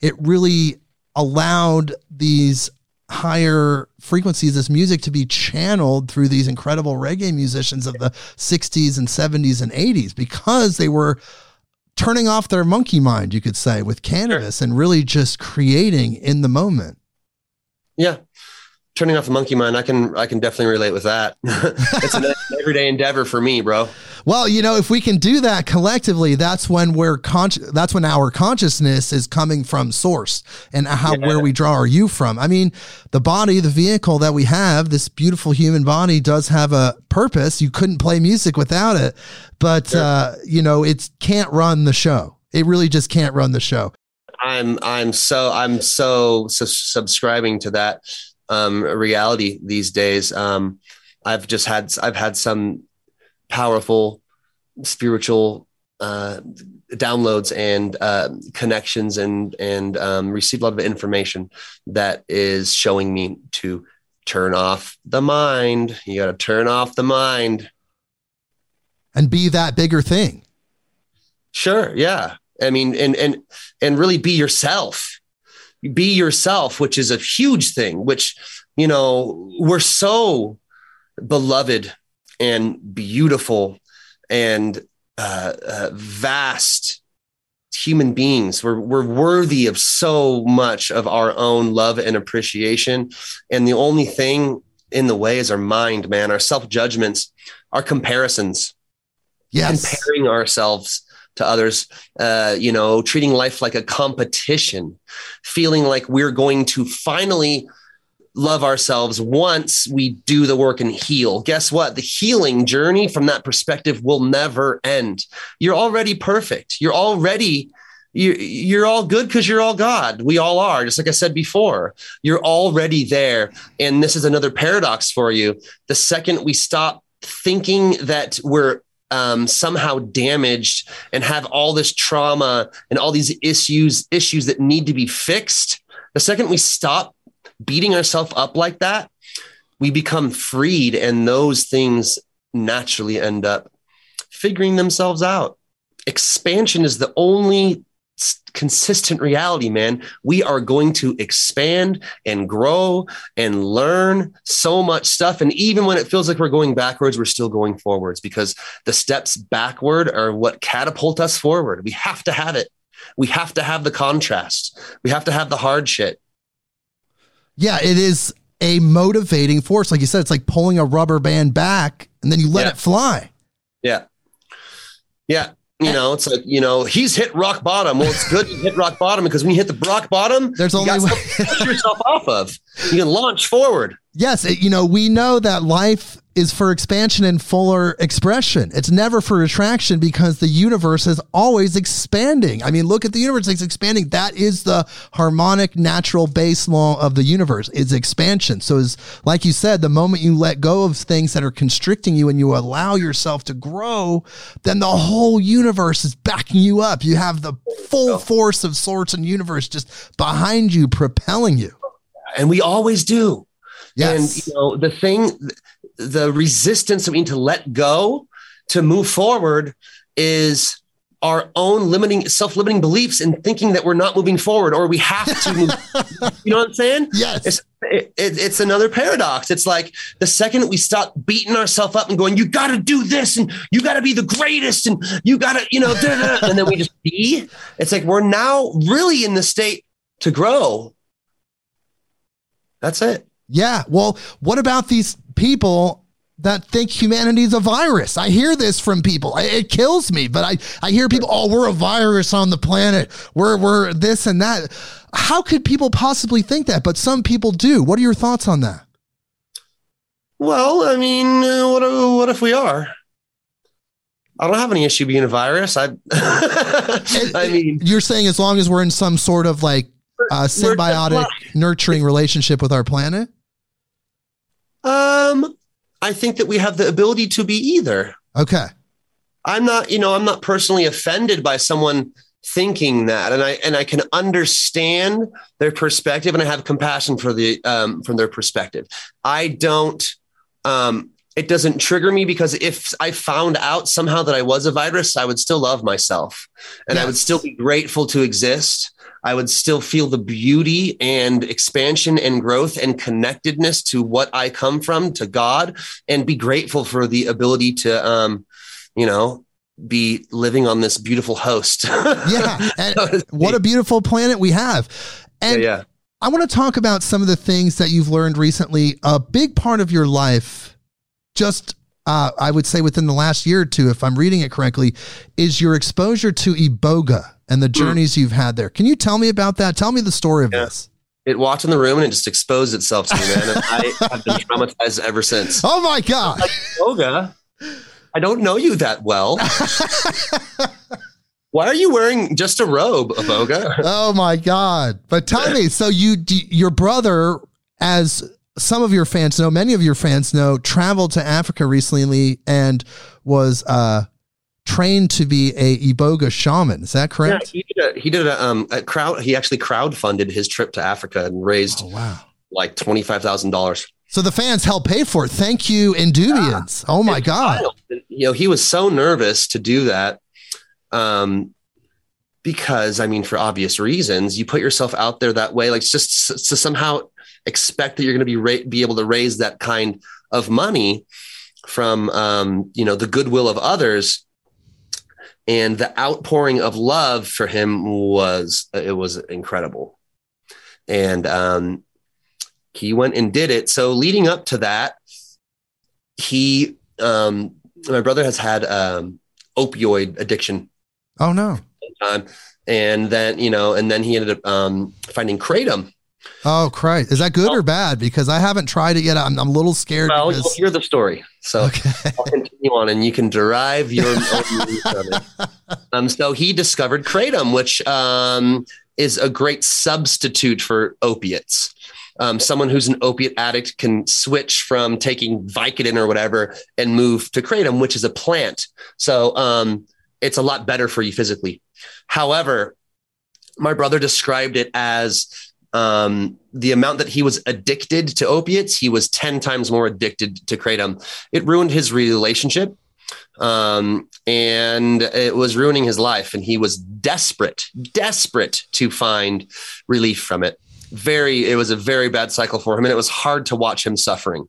It really allowed these higher frequencies, this music to be channeled through these incredible reggae musicians of the 60s and 70s and 80s because they were turning off their monkey mind, you could say, with cannabis sure. and really just creating in the moment. Yeah turning off the monkey mind, I can I can definitely relate with that. it's an everyday endeavor for me, bro. Well, you know, if we can do that collectively, that's when we're conscious. That's when our consciousness is coming from source, and how yeah. where we draw our you from. I mean, the body, the vehicle that we have, this beautiful human body, does have a purpose. You couldn't play music without it, but sure. uh, you know, it can't run the show. It really just can't run the show. I'm I'm so I'm so, so subscribing to that um, reality these days. Um, I've just had I've had some powerful spiritual uh, downloads and uh, connections and and um, received a lot of information that is showing me to turn off the mind. You got to turn off the mind and be that bigger thing. Sure, yeah. I mean, and and and really be yourself be yourself, which is a huge thing, which, you know, we're so beloved and beautiful and uh, uh, vast human beings. We're, we're worthy of so much of our own love and appreciation. And the only thing in the way is our mind, man, our self judgments, our comparisons. Yes. Comparing ourselves to others, uh, you know, treating life like a competition, feeling like we're going to finally love ourselves once we do the work and heal. Guess what? The healing journey from that perspective will never end. You're already perfect. You're already you're, all good because you're all God. We all are, just like I said before. You're already there. And this is another paradox for you. The second we stop thinking that we're um, somehow damaged and have all this trauma and all these issues issues that need to be fixed the second we stop beating ourselves up like that we become freed and those things naturally end up figuring themselves out expansion is the only consistent reality, man. We are going to expand and grow and learn so much stuff. And even when it feels like we're going backwards, we're still going forwards because the steps backward are what catapult us forward. We have to have it. We have to have the contrast. We have to have the hard shit. Yeah, it is a motivating force. Like you said, it's like pulling a rubber band back and then you let yeah. it fly. Yeah. Yeah you know, it's like, you know, he's hit rock bottom. Well, it's good to hit rock bottom because when you hit the rock bottom, there's only way yourself off of. You can launch forward. Yes, it, you know, we know that life is for expansion and fuller expression. It's never for retraction because the universe is always expanding. I mean, look at the universe, it's expanding. That is the harmonic natural base law of the universe is expansion. So is like you said, the moment you let go of things that are constricting you and you allow yourself to grow, then the whole universe is backing you up. You have the full oh. force of sorts and universe just behind you propelling you. And we always do. Yes. And you know, the thing the resistance that we need to let go to move forward is our own limiting self-limiting beliefs and thinking that we're not moving forward or we have to move, you know what i'm saying yes it's, it, it, it's another paradox it's like the second we stop beating ourselves up and going you got to do this and you got to be the greatest and you got to you know and then we just be it's like we're now really in the state to grow that's it yeah well what about these people that think humanity's a virus. I hear this from people. It kills me, but I, I hear people, oh, we're a virus on the planet. We're, we're this and that. How could people possibly think that? But some people do. What are your thoughts on that? Well, I mean, uh, what, what if we are? I don't have any issue being a virus. I, I mean, you're saying as long as we're in some sort of like uh, symbiotic, nurturing relationship with our planet. Um, I think that we have the ability to be either. Okay. I'm not, you know, I'm not personally offended by someone thinking that, and I and I can understand their perspective, and I have compassion for the um, from their perspective. I don't. Um, it doesn't trigger me because if I found out somehow that I was a virus, I would still love myself, and yes. I would still be grateful to exist. I would still feel the beauty and expansion and growth and connectedness to what I come from, to God, and be grateful for the ability to, um, you know, be living on this beautiful host. yeah. And what a beautiful planet we have. And yeah, yeah. I want to talk about some of the things that you've learned recently. A big part of your life, just uh, I would say within the last year or two, if I'm reading it correctly, is your exposure to Iboga and the hmm. journeys you've had there. Can you tell me about that? Tell me the story of yeah. this. It walked in the room and it just exposed itself to me, man. And I have been traumatized ever since. Oh my god, like, yoga! I don't know you that well. Why are you wearing just a robe, Iboga? oh my god! But tell me, so you, your brother, as some of your fans know, many of your fans know, traveled to Africa recently and was uh, trained to be a Iboga shaman. Is that correct? Yeah, he did a, he did a, um, a crowd. He actually crowdfunded his trip to Africa and raised oh, wow. like twenty five thousand dollars. So the fans helped pay for it. Thank you, Indubians. Yeah. Oh my it's god! You know, he was so nervous to do that. Um, because I mean, for obvious reasons, you put yourself out there that way, like just to somehow expect that you're going to be ra- be able to raise that kind of money from um, you know the goodwill of others and the outpouring of love for him was it was incredible. And um, he went and did it. So leading up to that he um, my brother has had um, opioid addiction. Oh no. And then you know and then he ended up um, finding kratom Oh, Christ. Is that good or bad? Because I haven't tried it yet. I'm, I'm a little scared. Well, because... you'll hear the story. So okay. I'll continue on and you can derive your own from it. Um, so he discovered kratom, which um, is a great substitute for opiates. Um, someone who's an opiate addict can switch from taking Vicodin or whatever and move to kratom, which is a plant. So um, it's a lot better for you physically. However, my brother described it as um, the amount that he was addicted to opiates, he was 10 times more addicted to kratom. It ruined his relationship um, and it was ruining his life. And he was desperate, desperate to find relief from it. Very, it was a very bad cycle for him. And it was hard to watch him suffering.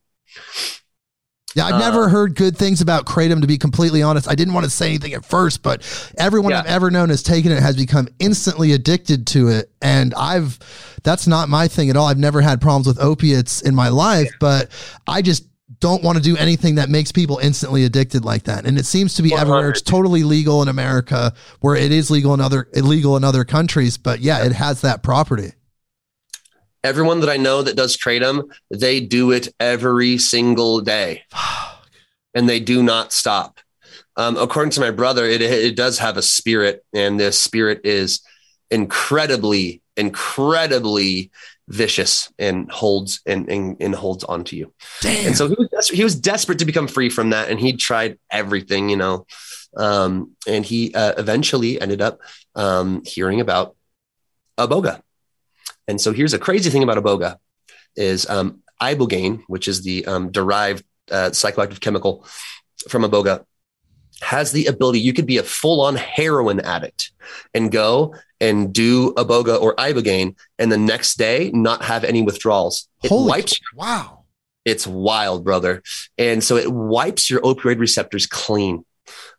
Yeah, I've uh, never heard good things about Kratom, to be completely honest. I didn't want to say anything at first, but everyone yeah. I've ever known has taken it has become instantly addicted to it. And I've, that's not my thing at all. I've never had problems with opiates in my life, but I just don't want to do anything that makes people instantly addicted like that. And it seems to be 100. everywhere. It's totally legal in America where it is legal in other illegal in other countries, but yeah, it has that property. Everyone that I know that does kratom, they do it every single day, and they do not stop. Um, according to my brother, it it does have a spirit, and this spirit is incredibly, incredibly vicious and holds and, and, and holds onto you. Damn. And so he was, des- he was desperate to become free from that. And he tried everything, you know. Um, and he uh, eventually ended up um, hearing about Iboga. And so here's a crazy thing about Iboga is um, ibogaine, which is the um, derived uh, psychoactive chemical from Iboga, has the ability, you could be a full on heroin addict and go and do Iboga or ibogaine and the next day not have any withdrawals. It Holy wipes wow. it's wild, brother. And so it wipes your opioid receptors clean.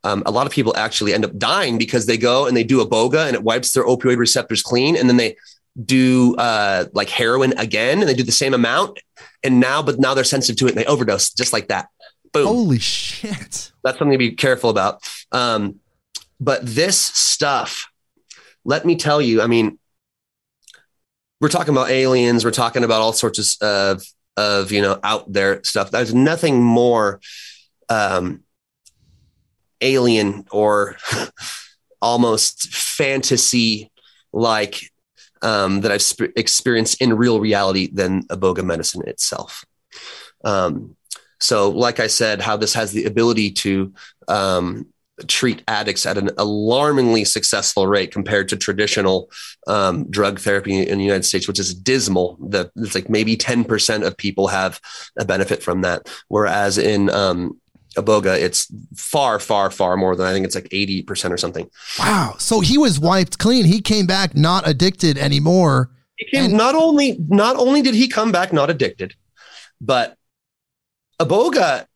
Um, a lot of people actually end up dying because they go and they do Iboga and it wipes their opioid receptors clean. And then they do uh, like heroin again and they do the same amount. And now, but now they're sensitive to it and they overdose just like that. Boom. Holy shit. That's something to be careful about. Um, but this stuff, let me tell you, I mean, we're talking about aliens, we're talking about all sorts of, of, of you know, out there stuff. There's nothing more um, alien or almost fantasy like um, that I've sp- experienced in real reality than Iboga medicine itself. Um, so, like I said, how this has the ability to um, treat addicts at an alarmingly successful rate compared to traditional um, drug therapy in the United States, which is dismal. That it's like maybe 10% of people have a benefit from that. Whereas in um, Iboga, it's far, far, far more than I think it's like 80% or something. Wow. So he was wiped clean. He came back not addicted anymore. He came, And- not only not only did he come back not addicted, but Iboga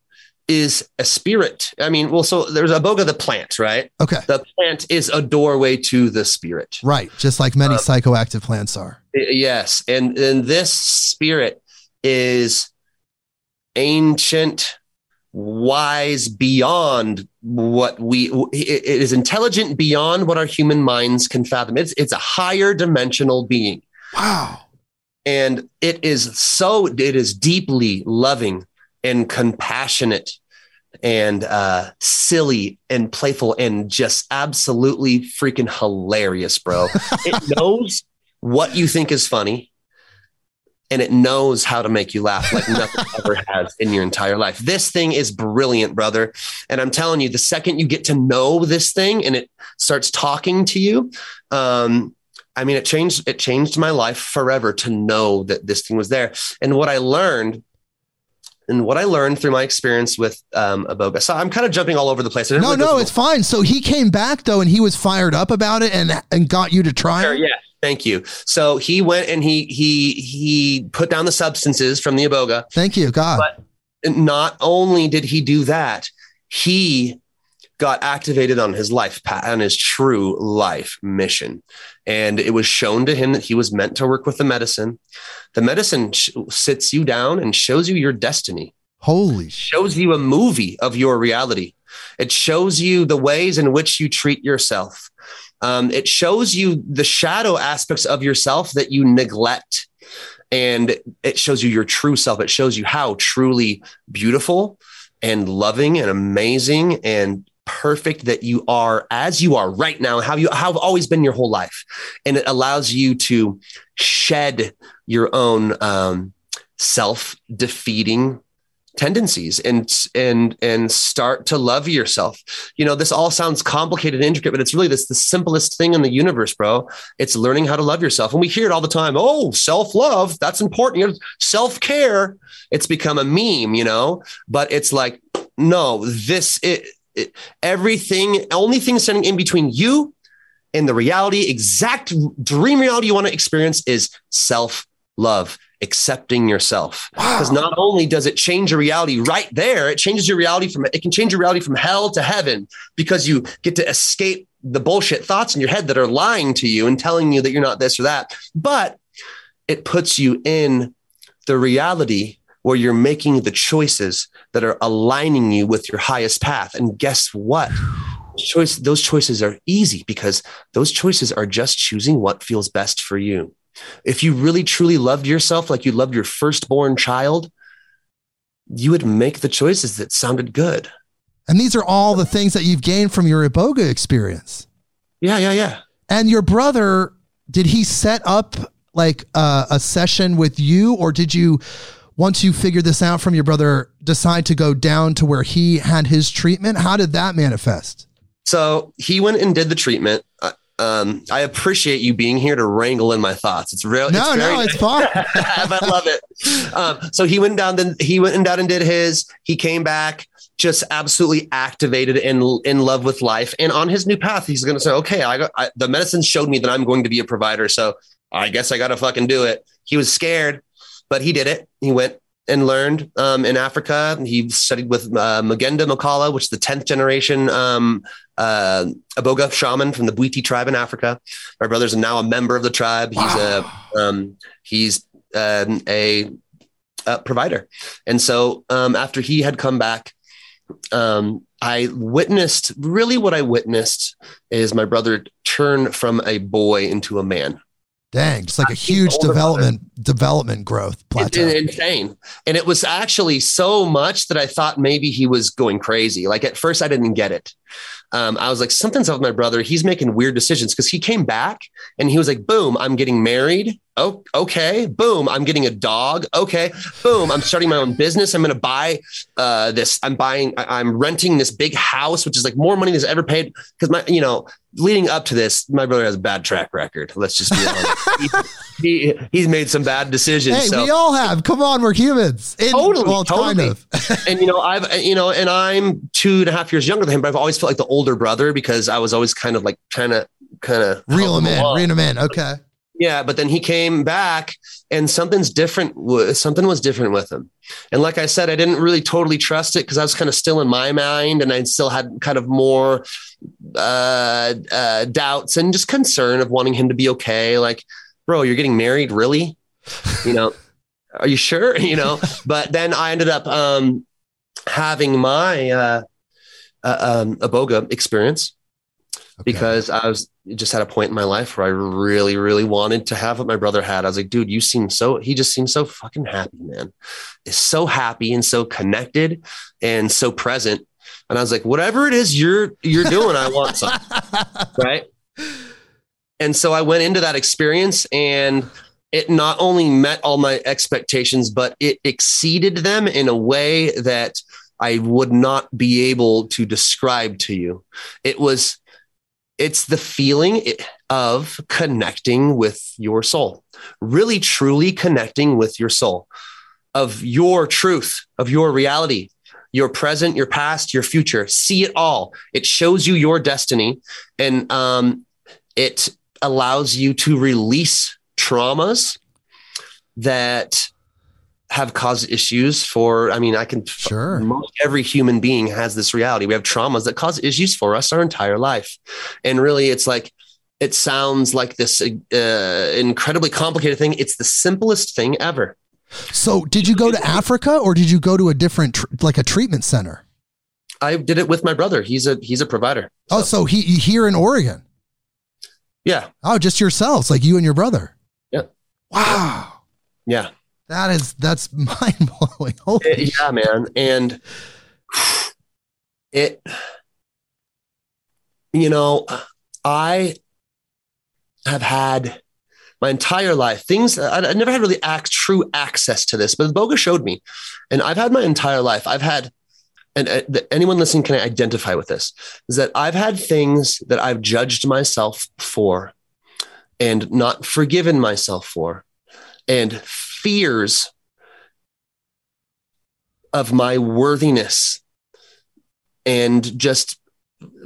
is a spirit. I mean, well, so there's Iboga the plant, right? Okay. The plant is a doorway to the spirit. Right. Just like many uh, psychoactive plants are. Yes, and and this spirit is ancient, wise beyond what we. It is intelligent beyond what our human minds can fathom. It's it's a higher dimensional being. Wow. and it is so it is deeply loving and compassionate and uh silly and playful and just absolutely freaking hilarious bro it knows what you think is funny and it knows how to make you laugh like nothing ever has in your entire life this thing is brilliant brother and i'm telling you the second you get to know this thing and it starts talking to you um I mean, it changed it changed my life forever to know that this thing was there. And what I learned, and what I learned through my experience with um, Iboga. So I'm kind of jumping all over the place. No, really no, it's fine. So he came back though, and he was fired up about it, and and got you to try Sure, it. yeah. Thank you. So he went and he he he put down the substances from the Iboga. Thank you, God. But- not only did he do that, he got activated on his life path, on his true life mission. And it was shown to him that he was meant to work with the medicine. The medicine sh- sits you down and shows you your destiny, Holy shows you a movie of your reality. It shows you the ways in which you treat yourself. Um, it shows you the shadow aspects of yourself that you neglect. And it shows you your true self. It shows you how truly beautiful and loving and amazing and perfect that you are as you are right now, how you have always been your whole life. And it allows you to shed your own um, self defeating tendencies and and and start to love yourself. You know this all sounds complicated and intricate but it's really this the simplest thing in the universe bro. It's learning how to love yourself. And we hear it all the time. Oh self-love that's important. You know, self-care. It's become a meme you know but it's like no this it, it everything only thing standing in between you and the reality exact dream reality you want to experience is self-love accepting yourself. Because not only does it change your reality right there it changes your reality from it can change your reality from hell to heaven because you get to escape the bullshit thoughts in your head that are lying to you and telling you that you're not this or that. But it puts you in the reality where you're making the choices that are aligning you with your highest path. And guess what? Choice those choices are easy because those choices are just choosing what feels best for you If you really truly loved yourself like you loved your firstborn child, you would make the choices that sounded good. And these are all the things that you've gained from your Iboga experience. Yeah, yeah, yeah. And your brother, did he set up like uh, a session with you, or did you, once you figured this out from your brother, decide to go down to where he had his treatment? How did that manifest? So he went and did the treatment. Um, I appreciate you being here to wrangle in my thoughts. It's real. No, it's very, no, it's fine. I love it. Um, so he went down. Then he went and down and did his. He came back just absolutely activated and in love with life. And on his new path, he's going to say, "Okay, I got I, the medicine showed me that I'm going to be a provider, so I guess I got to fucking do it." He was scared, but he did it. He went and learned um, in Africa. He studied with uh, Moughenda Mikala, which is the 10th generation um, uh, Iboga shaman from the Bwiti tribe in Africa. My brother's now a member of the tribe. He's wow. a um, he's um, a, a, provider, and so um, after he had come back, um, I witnessed really what I witnessed is my brother turn from a boy into a man. Dang, it's like a huge development development growth plateau. It's insane. And it was actually so much that I thought maybe he was going crazy. Like at first I didn't get it. Um, I was like, something's up with my brother. He's making weird decisions because he came back and he was like, boom, I'm getting married. Oh, okay. Boom, I'm getting a dog. Okay. Boom, I'm starting my own business. I'm going to buy uh, this. I'm buying, I'm renting this big house, which is like more money than ever paid. Because my, you know, leading up to this, my brother has a bad track record. Let's just be honest. he, he, he's made some bad decisions. Hey, so. we all have. Come on, we're humans. In, totally, well, totally. Kind of. and you know, I've you know, and I'm two and a half years younger than him, but I've always felt like the older brother because I was always kind of like trying to kind of reel him, him in, reel him in. Okay. Yeah, but then he came back and something's different. Something was different with him. And like I said, I didn't really totally trust it because I was kind of still in my mind and I still had kind of more uh, uh, doubts and just concern of wanting him to be okay. Like, bro, you're getting married, really? You know, are you sure? You know, but then I ended up um, having my uh, uh, um, Iboga experience okay. because I was just at a point in my life where I really, really wanted to have what my brother had. I was like, dude, you seem so, he just seems so fucking happy, man. Is so happy and so connected and so present. And I was like, whatever it is you're, you're doing, I want some. right. And so I went into that experience and it not only met all my expectations, but it exceeded them in a way that I would not be able to describe to you. It was, it's the feeling of connecting with your soul, really truly connecting with your soul, of your truth, of your reality, your present, your past, your future. See it all. It shows you your destiny and um, it allows you to release traumas that have caused issues for i mean i can sure. most every human being has this reality. We have traumas that cause issues for us our entire life. And really it's like it sounds like this uh, incredibly complicated thing. It's the simplest thing ever. So did you go to africa or did you go to a different tr- like a treatment center? I did it with my brother. He's a he's a provider. So. oh so he here in oregon? Yeah. Oh just yourselves like you and your brother? Yeah. Wow. Yeah that is that's mind blowing. yeah, man, and it, you know, I have had my entire life things I, I never had really act, true access to this, but the Boga showed me, and I've had my entire life. I've had and uh, anyone listening can identify with this is that I've had things that I've judged myself for and not forgiven myself for and fears of my worthiness and just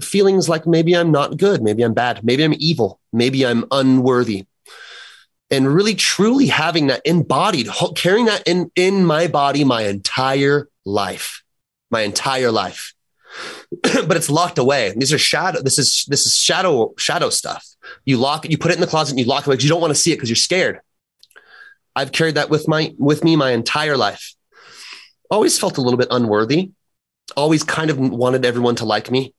feelings like maybe I'm not good, maybe I'm bad, maybe I'm evil, maybe I'm unworthy. And really truly having that embodied, carrying that in, in my body my entire life, my entire life. but it's locked away. These are shadow. This is this is shadow shadow stuff. You lock it, you put it in the closet and you lock it away because you don't want to see it because you're scared. I've carried that with my with me my entire life. Always felt a little bit unworthy. Always kind of wanted everyone to like me.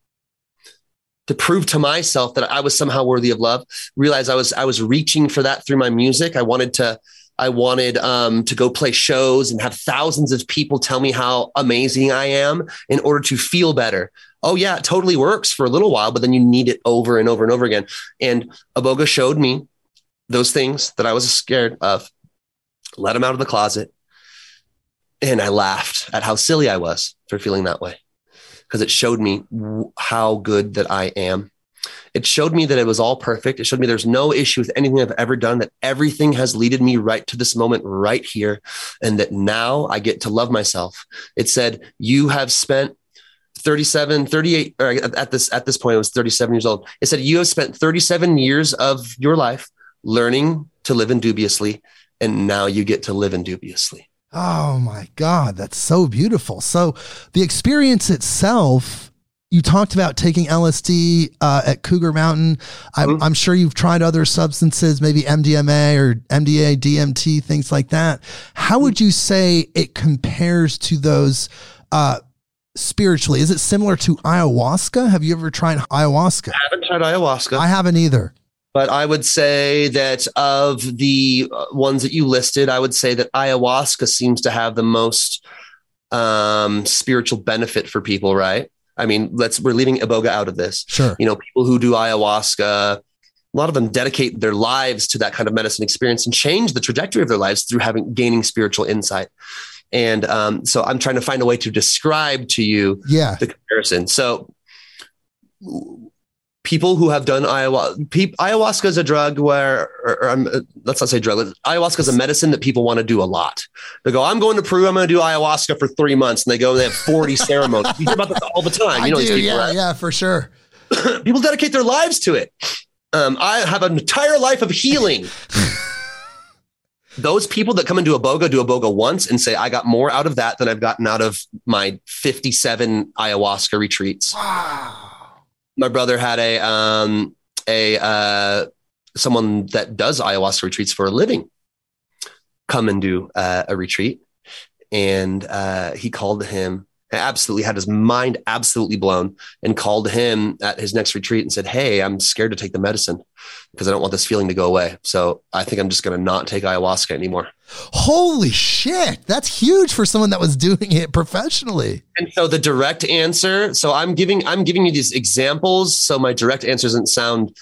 to prove to myself that I was somehow worthy of love. realized I was I was reaching for that through my music. I wanted to I wanted um, to go play shows and have thousands of people tell me how amazing I am in order to feel better. Oh yeah, it totally works for a little while, but then you need it over and over and over again. And Iboga showed me those things that I was scared of. Let him out of the closet, and I laughed at how silly I was for feeling that way because it showed me how good that I am. It showed me that it was all perfect. It showed me there's no issue with anything I've ever done, that everything has leaded me right to this moment right here, and that now I get to love myself. It said, You have spent 37 38 or at this at this point it was 37 years old it said you have spent 37 years of your life learning to live indubiously and now you get to live indubiously Oh my God, that's so beautiful. So the experience itself, you talked about taking LSD uh, at Cougar Mountain. I'm, mm-hmm. I'm, sure you've tried other substances, maybe MDMA or MDA, DMT, things like that. How would you say it compares to those uh, spiritually? Is it similar to ayahuasca? Have you ever tried ayahuasca? I haven't tried ayahuasca. I haven't either. But I would say that of the uh, ones that you listed, I would say that ayahuasca seems to have the most um, spiritual benefit for people, right? I mean, let's we're leaving iboga out of this. Sure. You know, people who do ayahuasca, a lot of them dedicate their lives to that kind of medicine experience and change the trajectory of their lives through having gaining spiritual insight. And um, so I'm trying to find a way to describe to you yeah. the comparison. So people who have done ayahuasca, pe- ayahuasca is a drug where, or, or um, let's not say drug, ayahuasca is a medicine that people want to do a lot. They go, I'm going to Peru, I'm going to do ayahuasca for three months. And they go and they have 40 ceremonies. You hear about this all the time. You know, do, these people, yeah, right? yeah, for sure. people dedicate their lives to it. Um, I have an entire life of healing. Those people that come into boga do iboga once and say, I got more out of that than I've gotten out of my 57 ayahuasca retreats. Wow my brother had a um, a uh, someone that does ayahuasca retreats for a living come and do uh, a retreat, and uh, he called him. Absolutely had his mind absolutely blown, and called him at his next retreat and said, "Hey, I'm scared to take the medicine because I don't want this feeling to go away. So I think I'm just going to not take ayahuasca anymore." Holy shit. That's huge for someone that was doing it professionally. And so the direct answer, so I'm giving I'm giving you these examples so my direct answer doesn't sound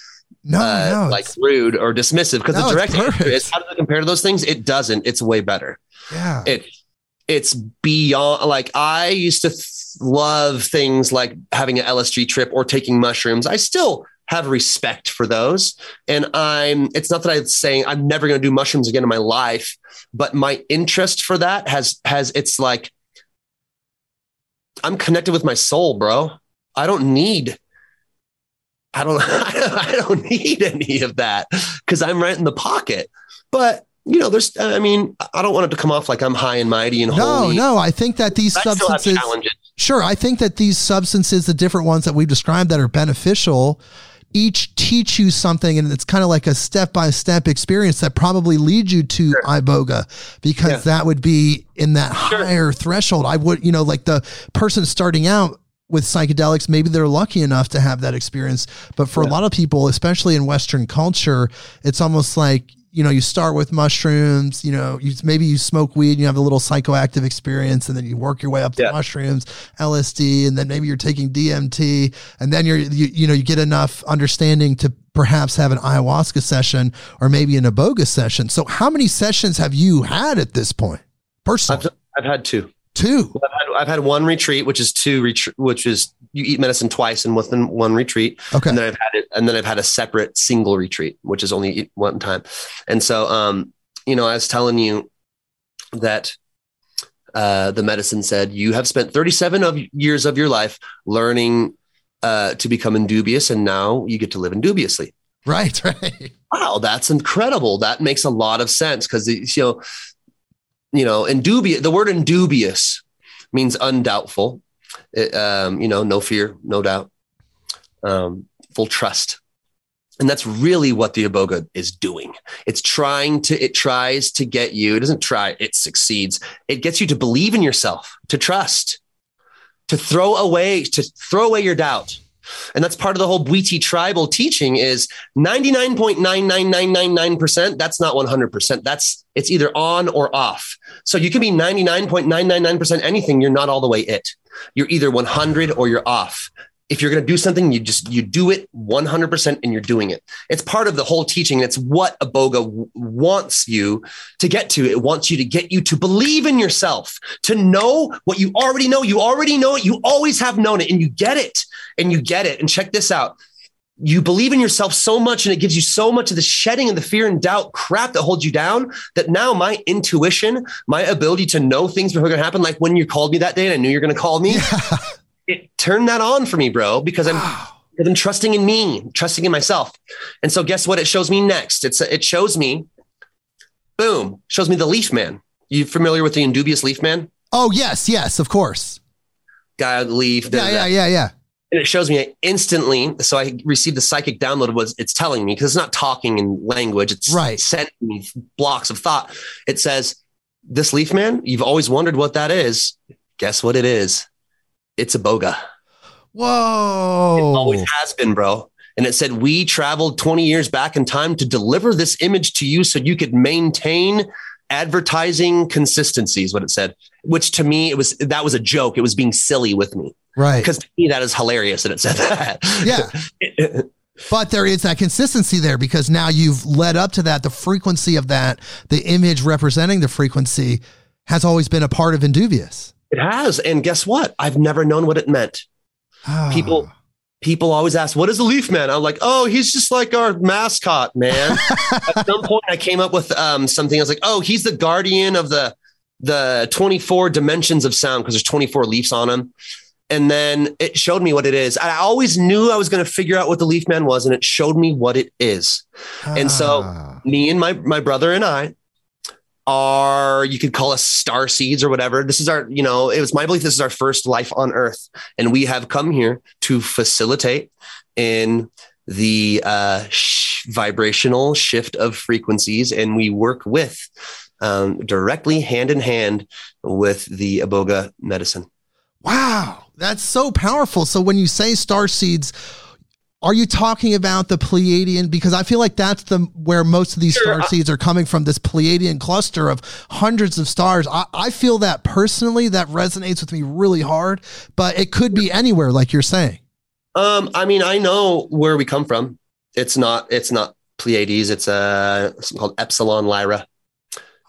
no, uh, no like rude or dismissive because no, the direct answer is how does it compare to those things? It doesn't. It's way better. Yeah. It it's beyond like I used to th- love things like having an LSD trip or taking mushrooms. I still have respect for those. And I'm, it's not that I'm saying I'm never going to do mushrooms again in my life, but my interest for that has, has, it's like, I'm connected with my soul, bro. I don't need, I don't, I don't need any of that because I'm right in the pocket. But you know, there's, I mean, I don't want it to come off like I'm high and mighty and holy. No, no, I think that these substances, sure. I think that these substances, the different ones that we've described that are beneficial, each teach you something and it's kind of like a step-by-step experience that probably leads you to sure. iboga because yeah. that would be in that sure. higher threshold i would you know like the person starting out with psychedelics maybe they're lucky enough to have that experience but for yeah. a lot of people especially in western culture it's almost like you know, you start with mushrooms, you know, you maybe you smoke weed, you have a little psychoactive experience, and then you work your way up to yeah. mushrooms, LSD, and then maybe you're taking DMT, and then you're you, you know, you get enough understanding to perhaps have an ayahuasca session or maybe an iboga session. So how many sessions have you had at this point? Personally? I've, I've had two. Two. I've had, I've had one retreat, which is two retreat, which is you eat medicine twice and within one retreat. Okay. And then I've had it, and then I've had a separate single retreat, which is only one time. And so, um, you know, I was telling you that uh, the medicine said you have spent 37 of years of your life learning uh, to become indubious, and now you get to live indubiously. Right, right. Wow, that's incredible. That makes a lot of sense because you know you know, indubious, the word indubious means undoubtful. It, um, you know, no fear, no doubt, um, full trust. And that's really what the iboga is doing. It's trying to, it tries to get you, it doesn't try, it succeeds. It gets you to believe in yourself, to trust, to throw away, to throw away your doubt, And that's part of the whole Bwiti tribal teaching is 99.99999%. That's not 100%. That's it's either on or off. So you can be 99.999% anything. You're not all the way it. You're either 100 or you're off if you're going to do something, you just you do it 100% and you're doing it. It's part of the whole teaching. It's what Iboga w- wants you to get to. It wants you to get you to believe in yourself, to know what you already know. You already know it. You always have known it and you get it and you get it. And check this out. You believe in yourself so much and it gives you so much of the shedding and the fear and doubt crap that holds you down that now my intuition, my ability to know things before going to happen, like when you called me that day and I knew you're going to call me. Yeah it turned that on for me, bro, because I'm because I'm trusting in me, trusting in myself. And so guess what? It shows me next. It's it shows me, boom, shows me the Leaf Man. You familiar with the Indubious Leaf Man? Oh yes, yes, of course. Guy the leaf. Yeah, yeah, yeah, yeah. And it shows me instantly. So I received the psychic download was it's telling me because it's not talking in language. It's right. sending me blocks of thought. It says, "This leaf man, you've always wondered what that is. Guess what it is? It's iboga. Whoa. It always has been, bro. And it said, We traveled 20 years back in time to deliver this image to you so you could maintain advertising consistency, is what it said, which to me, it was that was a joke. It was being silly with me. Right. Because to me, that is hilarious that it said that. Yeah. but there is that consistency there because now you've led up to that. The frequency of that, the image representing the frequency has always been a part of Indubious. It has. And guess what? I've never known what it meant. people people always ask, what is a leaf man? I'm like, oh, he's just like our mascot, man. At some point I came up with um, something. I was like, oh, he's the guardian of the the 24 dimensions of sound because there's 24 leaves on him. And then it showed me what it is. I always knew I was going to figure out what the leaf man was, and it showed me what it is. Ah. And so ah. me and my my brother and I, are you could call us star seeds or whatever. This is our, you know, it was my belief this is our first life on earth. And we have come here to facilitate in the uh, sh- vibrational shift of frequencies. And we work with um, directly hand in hand with the iboga medicine. Wow, that's so powerful. So when you say star seeds, are you talking about the Pleiadian? Because I feel like that's the where most of these star seeds are coming from. This Pleiadian cluster of hundreds of stars. I, I feel that personally, that resonates with me really hard. But it could be anywhere, like you're saying. Um, I mean, I know where we come from. It's not. It's not Pleiades. It's uh, something called Epsilon Lyra.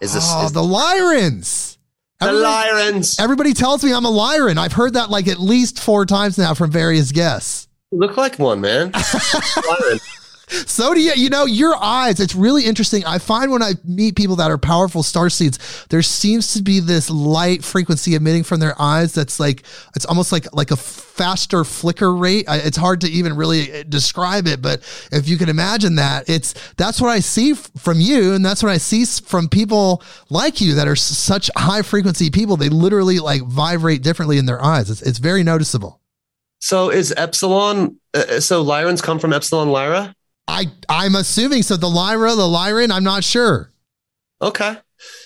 Is this oh, is, the Lyrans? The Lyrans. Everybody tells me I'm a Lyran. I've heard that like at least four times now from various guests. You look like one, man. so do you. You know, your eyes, it's really interesting. I find when I meet people that are powerful star seeds, there seems to be this light frequency emitting from their eyes that's like, it's almost like like a faster flicker rate. It's hard to even really uh, describe it, but if you can imagine that, it's that's what I see from you, and that's what I see from people like you that are such high frequency people. They literally like vibrate differently in their eyes. It's, it's very noticeable. So is Epsilon? Uh, uh, so Lyrans come from Epsilon Lyra. I I'm assuming so. The Lyra, the Lyran. I'm not sure. Okay.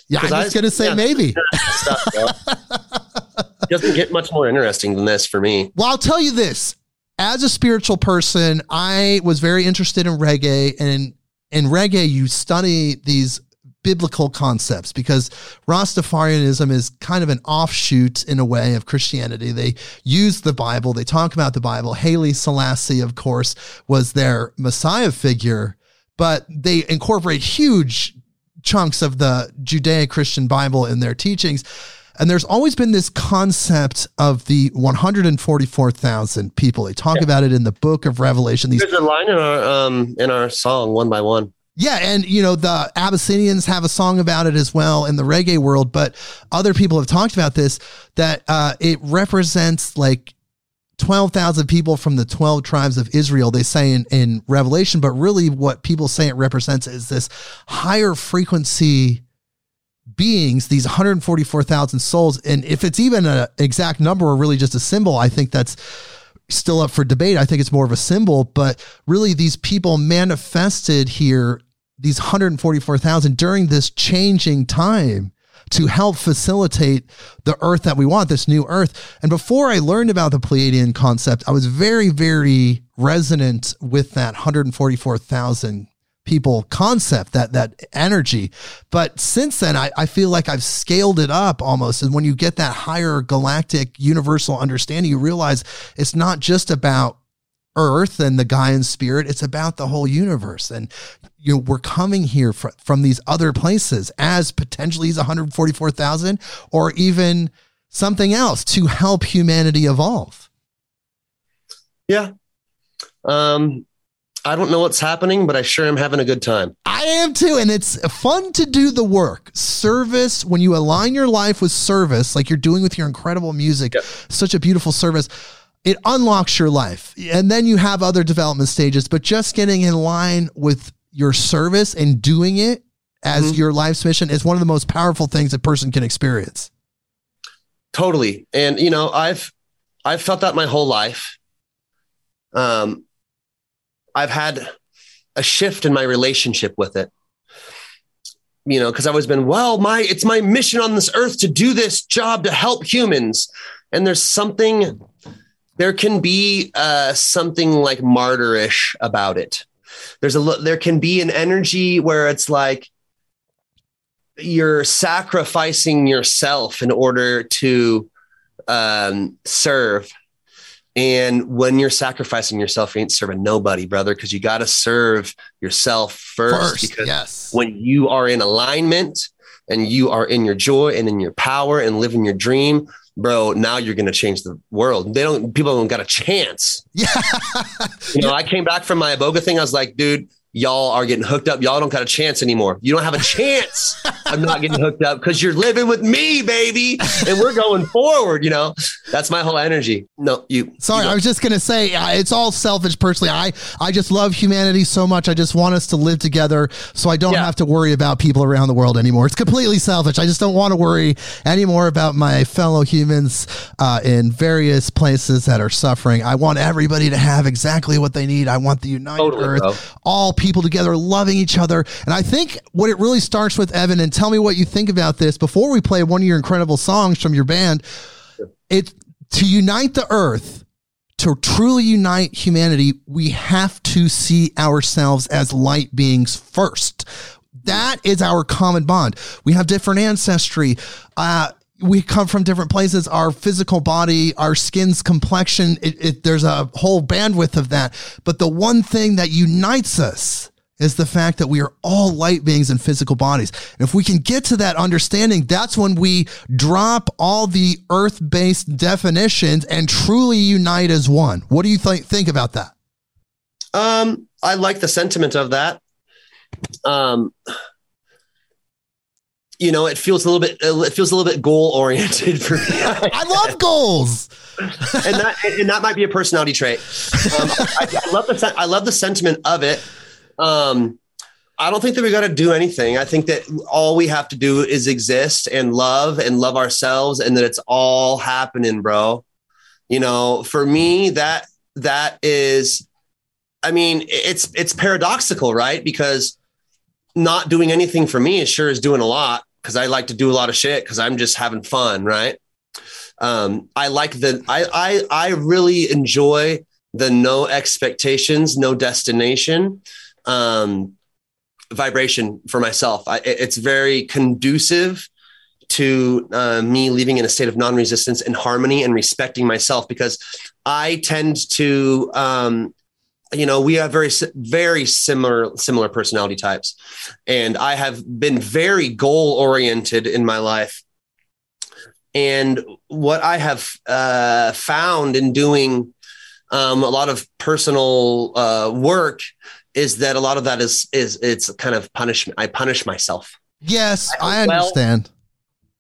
Yeah, I'm just gonna say yeah, maybe. Stuff, doesn't get much more interesting than this for me. Well, I'll tell you this. As a spiritual person, I was very interested in reggae, and in reggae, you study these biblical concepts because Rastafarianism is kind of an offshoot in a way of Christianity. They use the Bible, they talk about the Bible. Haile Selassie, of course, was their Messiah figure, but they incorporate huge chunks of the Judeo Christian Bible in their teachings. And there's always been this concept of the 144,000 people. They talk yeah. about it in the book of Revelation. These- There's a line in our um, in our song, one by one. Yeah, and you know the Abyssinians have a song about it as well in the reggae world, but other people have talked about this that uh, it represents like twelve thousand people from the twelve tribes of Israel. They say in, in Revelation, but really what people say it represents is this higher frequency beings, these 144,000 souls. And if it's even an exact number or really just a symbol, I think that's still up for debate. I think it's more of a symbol, but really these people manifested here, these 144,000 during this changing time to help facilitate the earth that we want, this new earth. And before I learned about the Pleiadian concept, I was very, very resonant with that 144,000 people concept, that that energy. But since then, I, I feel like I've scaled it up almost. And when you get that higher galactic universal understanding, you realize it's not just about earth and the Gaian spirit. It's about the whole universe. And you know, we're coming here fr- from these other places as potentially as 144,000 or even something else to help humanity evolve. Yeah. Um, I don't know what's happening, but I sure am having a good time. I am too. And it's fun to do the work. Service, when you align your life with service, like you're doing with your incredible music, yep. such a beautiful service, it unlocks your life. And then you have other development stages, but just getting in line with your service and doing it as mm-hmm. your life's mission is one of the most powerful things a person can experience. Totally. And you know, I've I've felt that my whole life. Um I've had a shift in my relationship with it. You know, because I've always been, well, my it's my mission on this earth to do this job to help humans. And there's something, there can be uh, something like martyrish about it. There's a there can be an energy where it's like you're sacrificing yourself in order to um, serve and when you're sacrificing yourself, you ain't serving nobody, brother, because you got to serve yourself first. first because yes. when you are in alignment and you are in your joy and in your power and living your dream, bro, now you're going to change the world. They don't, people don't got a chance. Yeah. you know, I came back from my Iboga thing. I was like, dude, y'all are getting hooked up. Y'all don't got a chance anymore. You don't have a chance. I'm not getting hooked up because you're living with me, baby, and we're going forward. You know, that's my whole energy. No, you. Sorry, you I was just gonna say uh, it's all selfish. Personally, I I just love humanity so much. I just want us to live together, so I don't yeah. have to worry about people around the world anymore. It's completely selfish. I just don't want to worry anymore about my fellow humans uh, in various places that are suffering. I want everybody to have exactly what they need. I want the United totally, Earth, bro. all people together, loving each other. And I think what it really starts with, Evan, and tell me what you think about this before we play one of your incredible songs from your band. It's to unite the earth, to truly unite humanity, we have to see ourselves as light beings first. That is our common bond. We have different ancestry. Uh, we come from different places. Our physical body, our skin's complexion, it, it, there's a whole bandwidth of that. But the one thing that unites us is the fact that we are all light beings in physical bodies. And if we can get to that understanding, that's when we drop all the earth based definitions and truly unite as one. What do you th- think about that? Um, I like the sentiment of that. Um, you know, it feels a little bit it feels a little bit goal oriented for me. I love goals, and that and that might be a personality trait. Um, I, I, love the I love the sentiment of it. Um, I don't think that we got to do anything. I think that all we have to do is exist and love and love ourselves, and that it's all happening, bro. You know, for me, that that is, I mean, it's it's paradoxical, right? Because not doing anything for me is sure is doing a lot because I like to do a lot of shit because I'm just having fun, right? Um, I like the I I I really enjoy the no expectations, no destination um, vibration for myself. I, it's very conducive to uh, me living in a state of non-resistance and harmony and respecting myself because I tend to um, you know we have very very similar similar personality types. And i have been very goal oriented in my life. And what i have uh, found in doing um, a lot of personal uh, work is that a lot of that is is it's kind of punishment i punish myself. Yes i, I understand. well,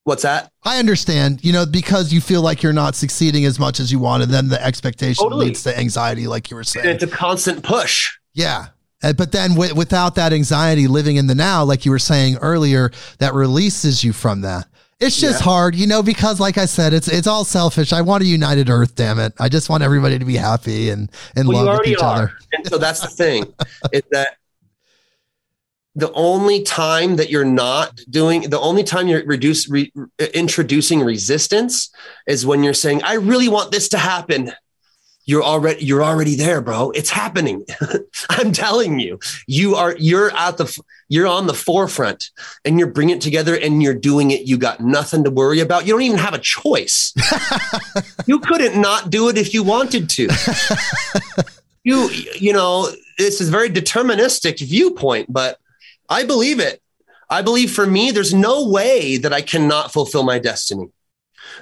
What's that? I understand, you know, because you feel like you're not succeeding as much as you want, and then the expectation totally. leads to anxiety, like you were saying. It's a constant push. Yeah. Uh, but then w- without that anxiety, living in the now, like you were saying earlier, that releases you from that. It's just yeah. hard, you know, because like I said, it's it's all selfish. I want a united earth, damn it. I just want everybody to be happy and and well, love with each are. other. And so that's the thing. is that the only time that you're not doing the only time you're reduce re, introducing resistance is when you're saying i really want this to happen. You're already you're already there bro. It's happening. I'm telling you you are you're at the you're on the forefront and you're bringing it together and you're doing it. You got nothing to worry about. You don't even have a choice. You couldn't not do it if you wanted to. You you know this is very deterministic viewpoint but I believe it. I believe for me, there's no way that I cannot fulfill my destiny.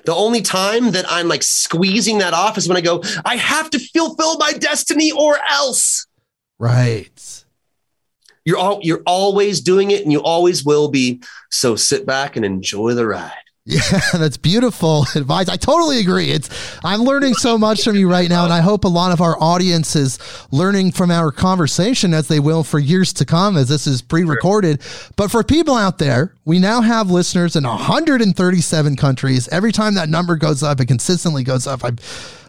The only time that I'm like squeezing that off is when I go, I have to fulfill my destiny or else. Right. You're all you're always doing it and you always will be. So sit back and enjoy the ride. Yeah, that's beautiful advice. I totally agree. It's I'm learning so much from you right now, and I hope a lot of our audience is learning from our conversation as they will for years to come, as this is pre-recorded. But for people out there, we now have listeners in 137 countries. Every time that number goes up, it consistently goes up. I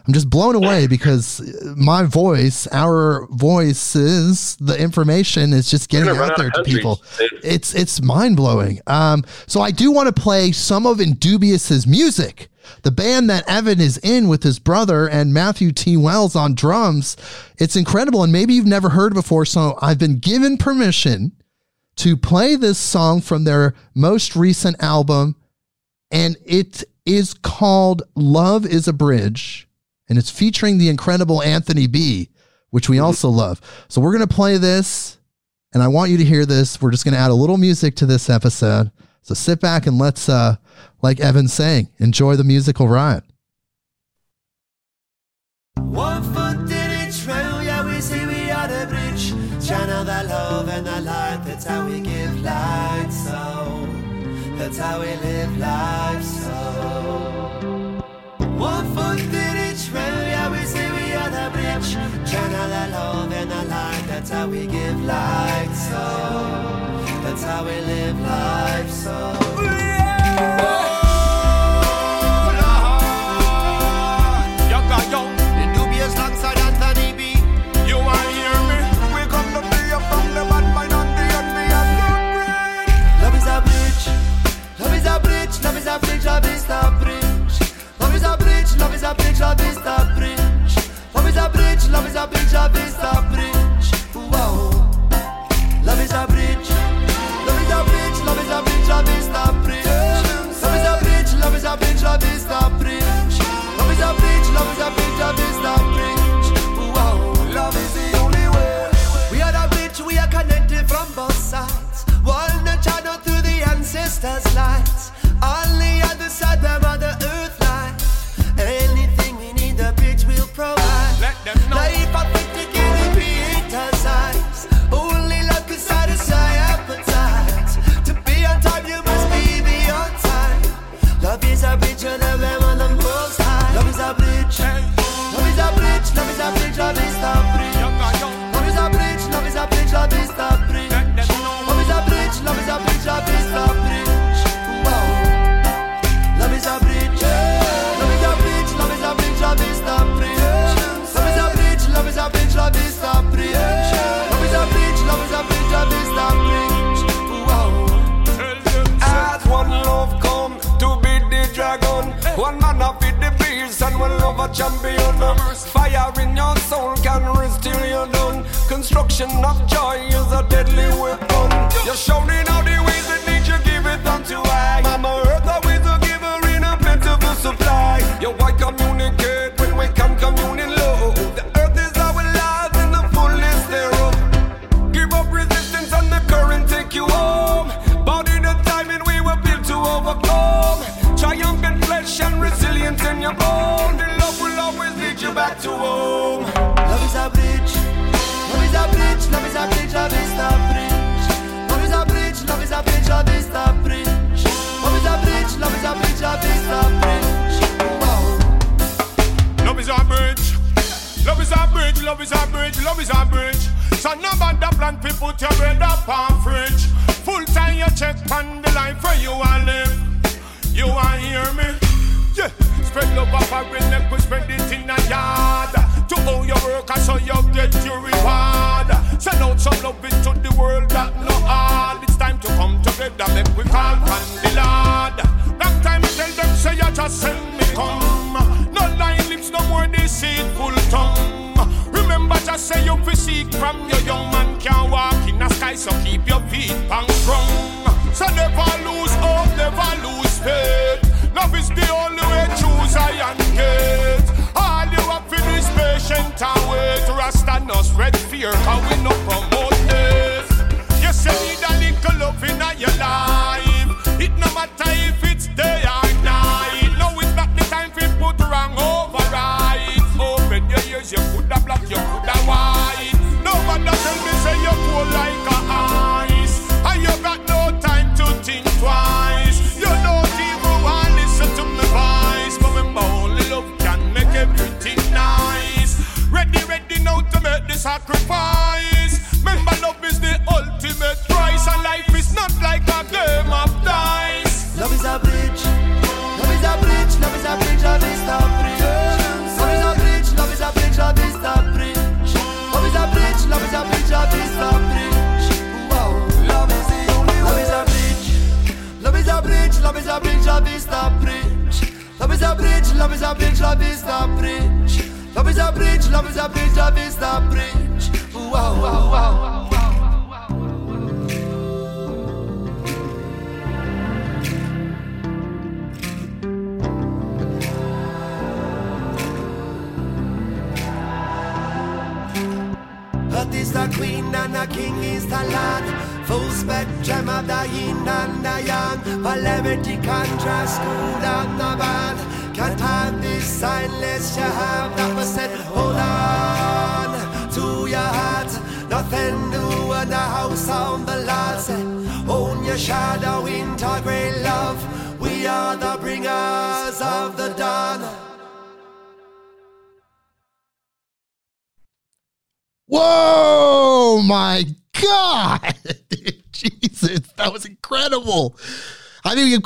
I'm just blown away because my voice, our voices, the information is just getting out there to people. It's it's mind blowing. Um, so I do want to play some of Indubious's music. The band that Evan is in with his brother and Matthew T. Wells on drums. It's incredible. And maybe you've never heard before. So I've been given permission to play this song from their most recent album. And it is called Love is a Bridge and it's featuring the incredible Anthony B, which we also love. So we're going to play this, and I want you to hear this. We're just going to add a little music to this episode. So sit back and let's, uh, like Evan's saying, enjoy the musical ride. One foot in each round, yeah, we see we are the bridge. Channel the love and the light, that's how we give light, so that's how we live that's how we give light, so that's how we live life, so. Oh yeah. Love is a bridge, love is a bridge. Love is a bridge, I beast up bridge, love is a bridge, love is a bridge, I beast that bridge Love is a bridge, love is a bridge, I beast up bridge, la vista a La vista print, a vista print, la a print.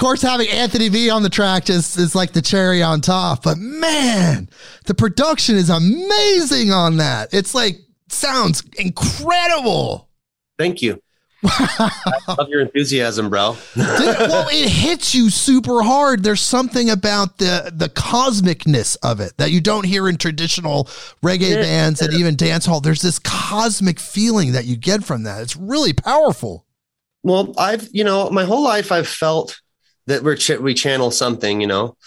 Course, having Anthony B on the track just is like the cherry on top, but man, the production is amazing on that. It's like, sounds incredible. Thank you. I love your enthusiasm, bro. well, it hits you super hard. There's something about the the cosmicness of it that you don't hear in traditional reggae bands and even dance hall. There's this cosmic feeling that you get from that. It's really powerful. Well, I've you know my whole life I've felt that we're ch- we channel something. You know,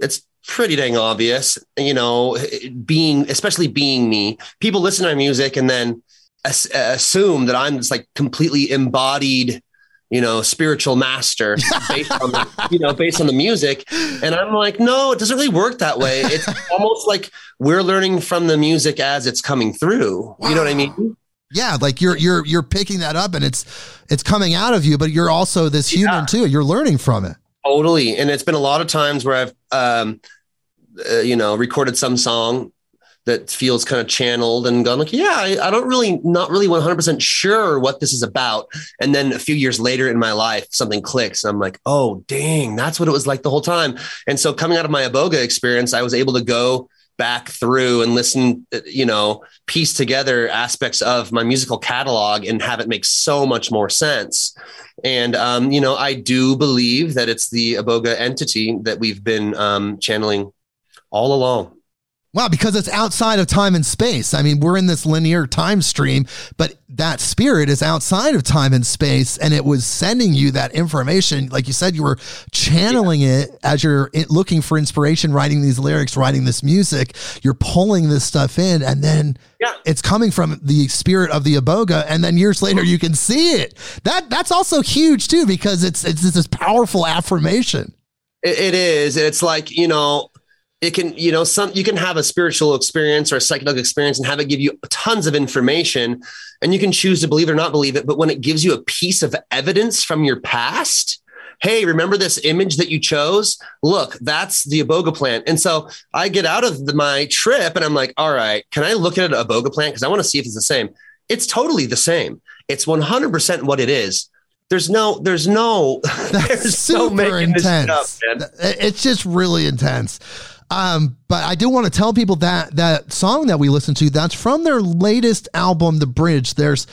it's pretty dang obvious. You know, being especially being me, people listen to my music and then as- assume that I'm just like completely embodied. You know, spiritual master based on the, you know based on the music, and I'm like, no, it doesn't really work that way. It's almost like we're learning from the music as it's coming through. You know what I mean? Yeah, like you're you're you're picking that up and it's it's coming out of you, but you're also this human Yeah. too. You're learning from it. Totally. And it's been a lot of times where I've, um, uh, you know, recorded some song that feels kind of channeled and gone like, yeah, I, I don't really, not really 100% sure what this is about. And then a few years later in my life, something clicks. And I'm like, oh, dang, that's what it was like the whole time. And so coming out of my Iboga experience, I was able to go back through and listen, uh, you know, piece together aspects of my musical catalog and have it make so much more sense. And, um, you know, I do believe that it's the Iboga entity that we've been um, channeling all along. Wow, because it's outside of time and space. I mean, we're in this linear time stream, but that spirit is outside of time and space, and it was sending you that information. Like you said, you were channeling it as you're looking for inspiration, writing these lyrics, writing this music. You're pulling this stuff in, and then Yeah. it's coming from the spirit of the iboga, and then years later you can see it. That that's also huge too, because it's it's this powerful affirmation. It, it is. It's like, you know, it can, you know, some, you can have a spiritual experience or a psychedelic experience and have it give you tons of information and you can choose to believe it or not believe it. But when it gives you a piece of evidence from your past, Hey, remember this image that you chose? Look, that's the Iboga plant. And so I get out of the, my trip and I'm like, all right, can I look at an Iboga plant? Cause I want to see if it's the same. It's totally the same. It's 100% what it is. There's no, there's no, That's there's no super shit intense. up, man. It's just really intense. Um, but I do want to tell people that that song that we listened to, that's from their latest album, The Bridge. There's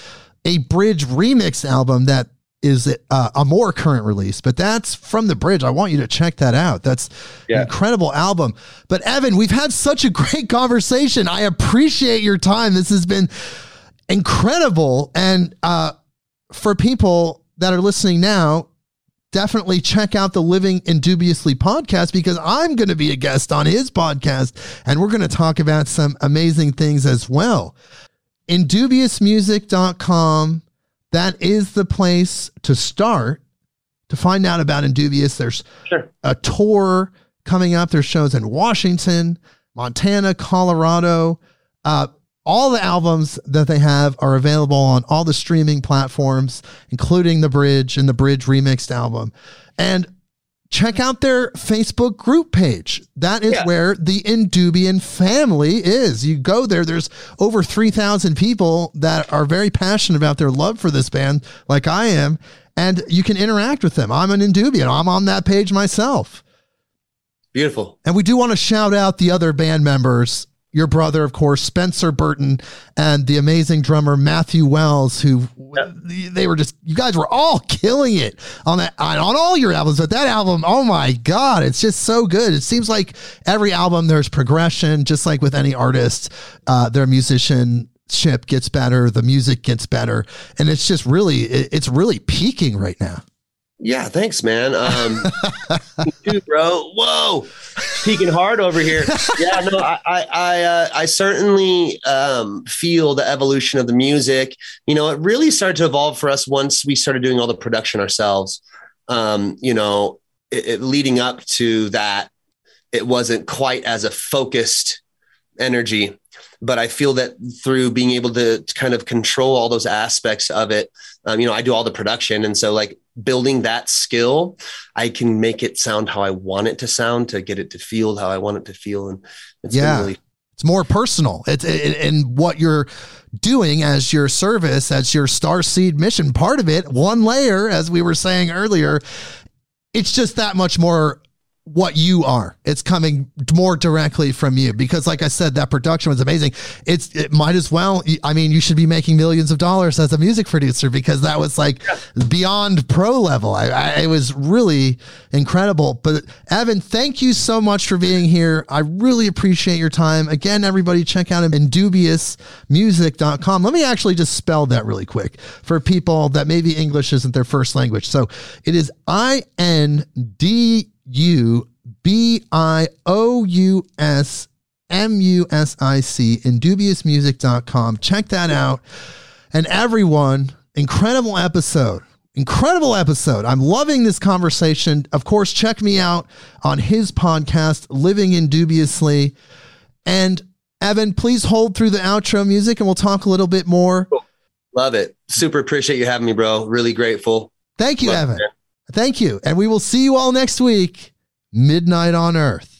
a Bridge remix album that is uh, a more current release, but that's from The Bridge. I want you to check that out. That's Yeah. an incredible album. But Evan, we've had such a great conversation. I appreciate your time. This has been incredible. And uh, for people that are listening now, definitely check out the Living Indubiously podcast because I'm going to be a guest on his podcast and we're going to talk about some amazing things as well. Indubiousmusic.com, that is the place to start to find out about Indubious. There's Sure. a tour coming up. There's shows in Washington, Montana, Colorado. Uh, all the albums that they have are available on all the streaming platforms, including the Bridge and the Bridge remixed album. And check out their Facebook group page. That is Yeah. where the Indubian family is. You go there, there's over 3,000 people that are very passionate about their love for this band, like I am, and you can interact with them. I'm an Indubian, I'm on that page myself. Beautiful. And we do want to shout out the other band members. Your brother, of course, Spencer Burton, and the amazing drummer Matthew Wells, who they were just you guys were all killing it on that on on all your albums. But that album, oh my god, it's just so good. It seems like every album there's progression, just like with any artist, uh, their musicianship gets better, the music gets better, and it's just really it- it's really peaking right now. Yeah, thanks, man. Um, dude, bro. Whoa, peeking hard over here. Yeah, no, I, I, I, uh, I certainly um, feel the evolution of the music. You know, it really started to evolve for us once we started doing all the production ourselves. Um, you know, it, it, leading up to that, it wasn't quite as a focused energy but I feel that through being able to, to kind of control all those aspects of it, um, you know, I do all the production. And so like building that skill, I can make it sound how I want it to sound to get it to feel how I want it to feel. And it's Yeah. really It's more personal. It's it, and what you're doing as your service, as your star seed mission. Part of it, one layer, as we were saying earlier, it's just that much more what you are. It's coming more directly from you because, like I said, that production was amazing. It's it might as well. I mean, you should be making millions of dollars as a music producer because that was like beyond pro level. I, I it was really incredible. But Evan, thank you so much for being here. I really appreciate your time. Again, everybody, check out him indubiousmusic.com. Let me actually just spell that really quick for people that maybe English isn't their first language. So it is I N D U B I O U S M U S I C, indubiousmusic.com. Check that out. And everyone, incredible episode. Incredible episode. I'm loving this conversation. Of course, check me out on his podcast, Living Indubiously. And Evan, please hold through the outro music and we'll talk a little bit more. love it. Super appreciate you having me, bro. Really grateful. Thank you, Love Evan. Thank you. And we will see you all next week, Midnight on Earth.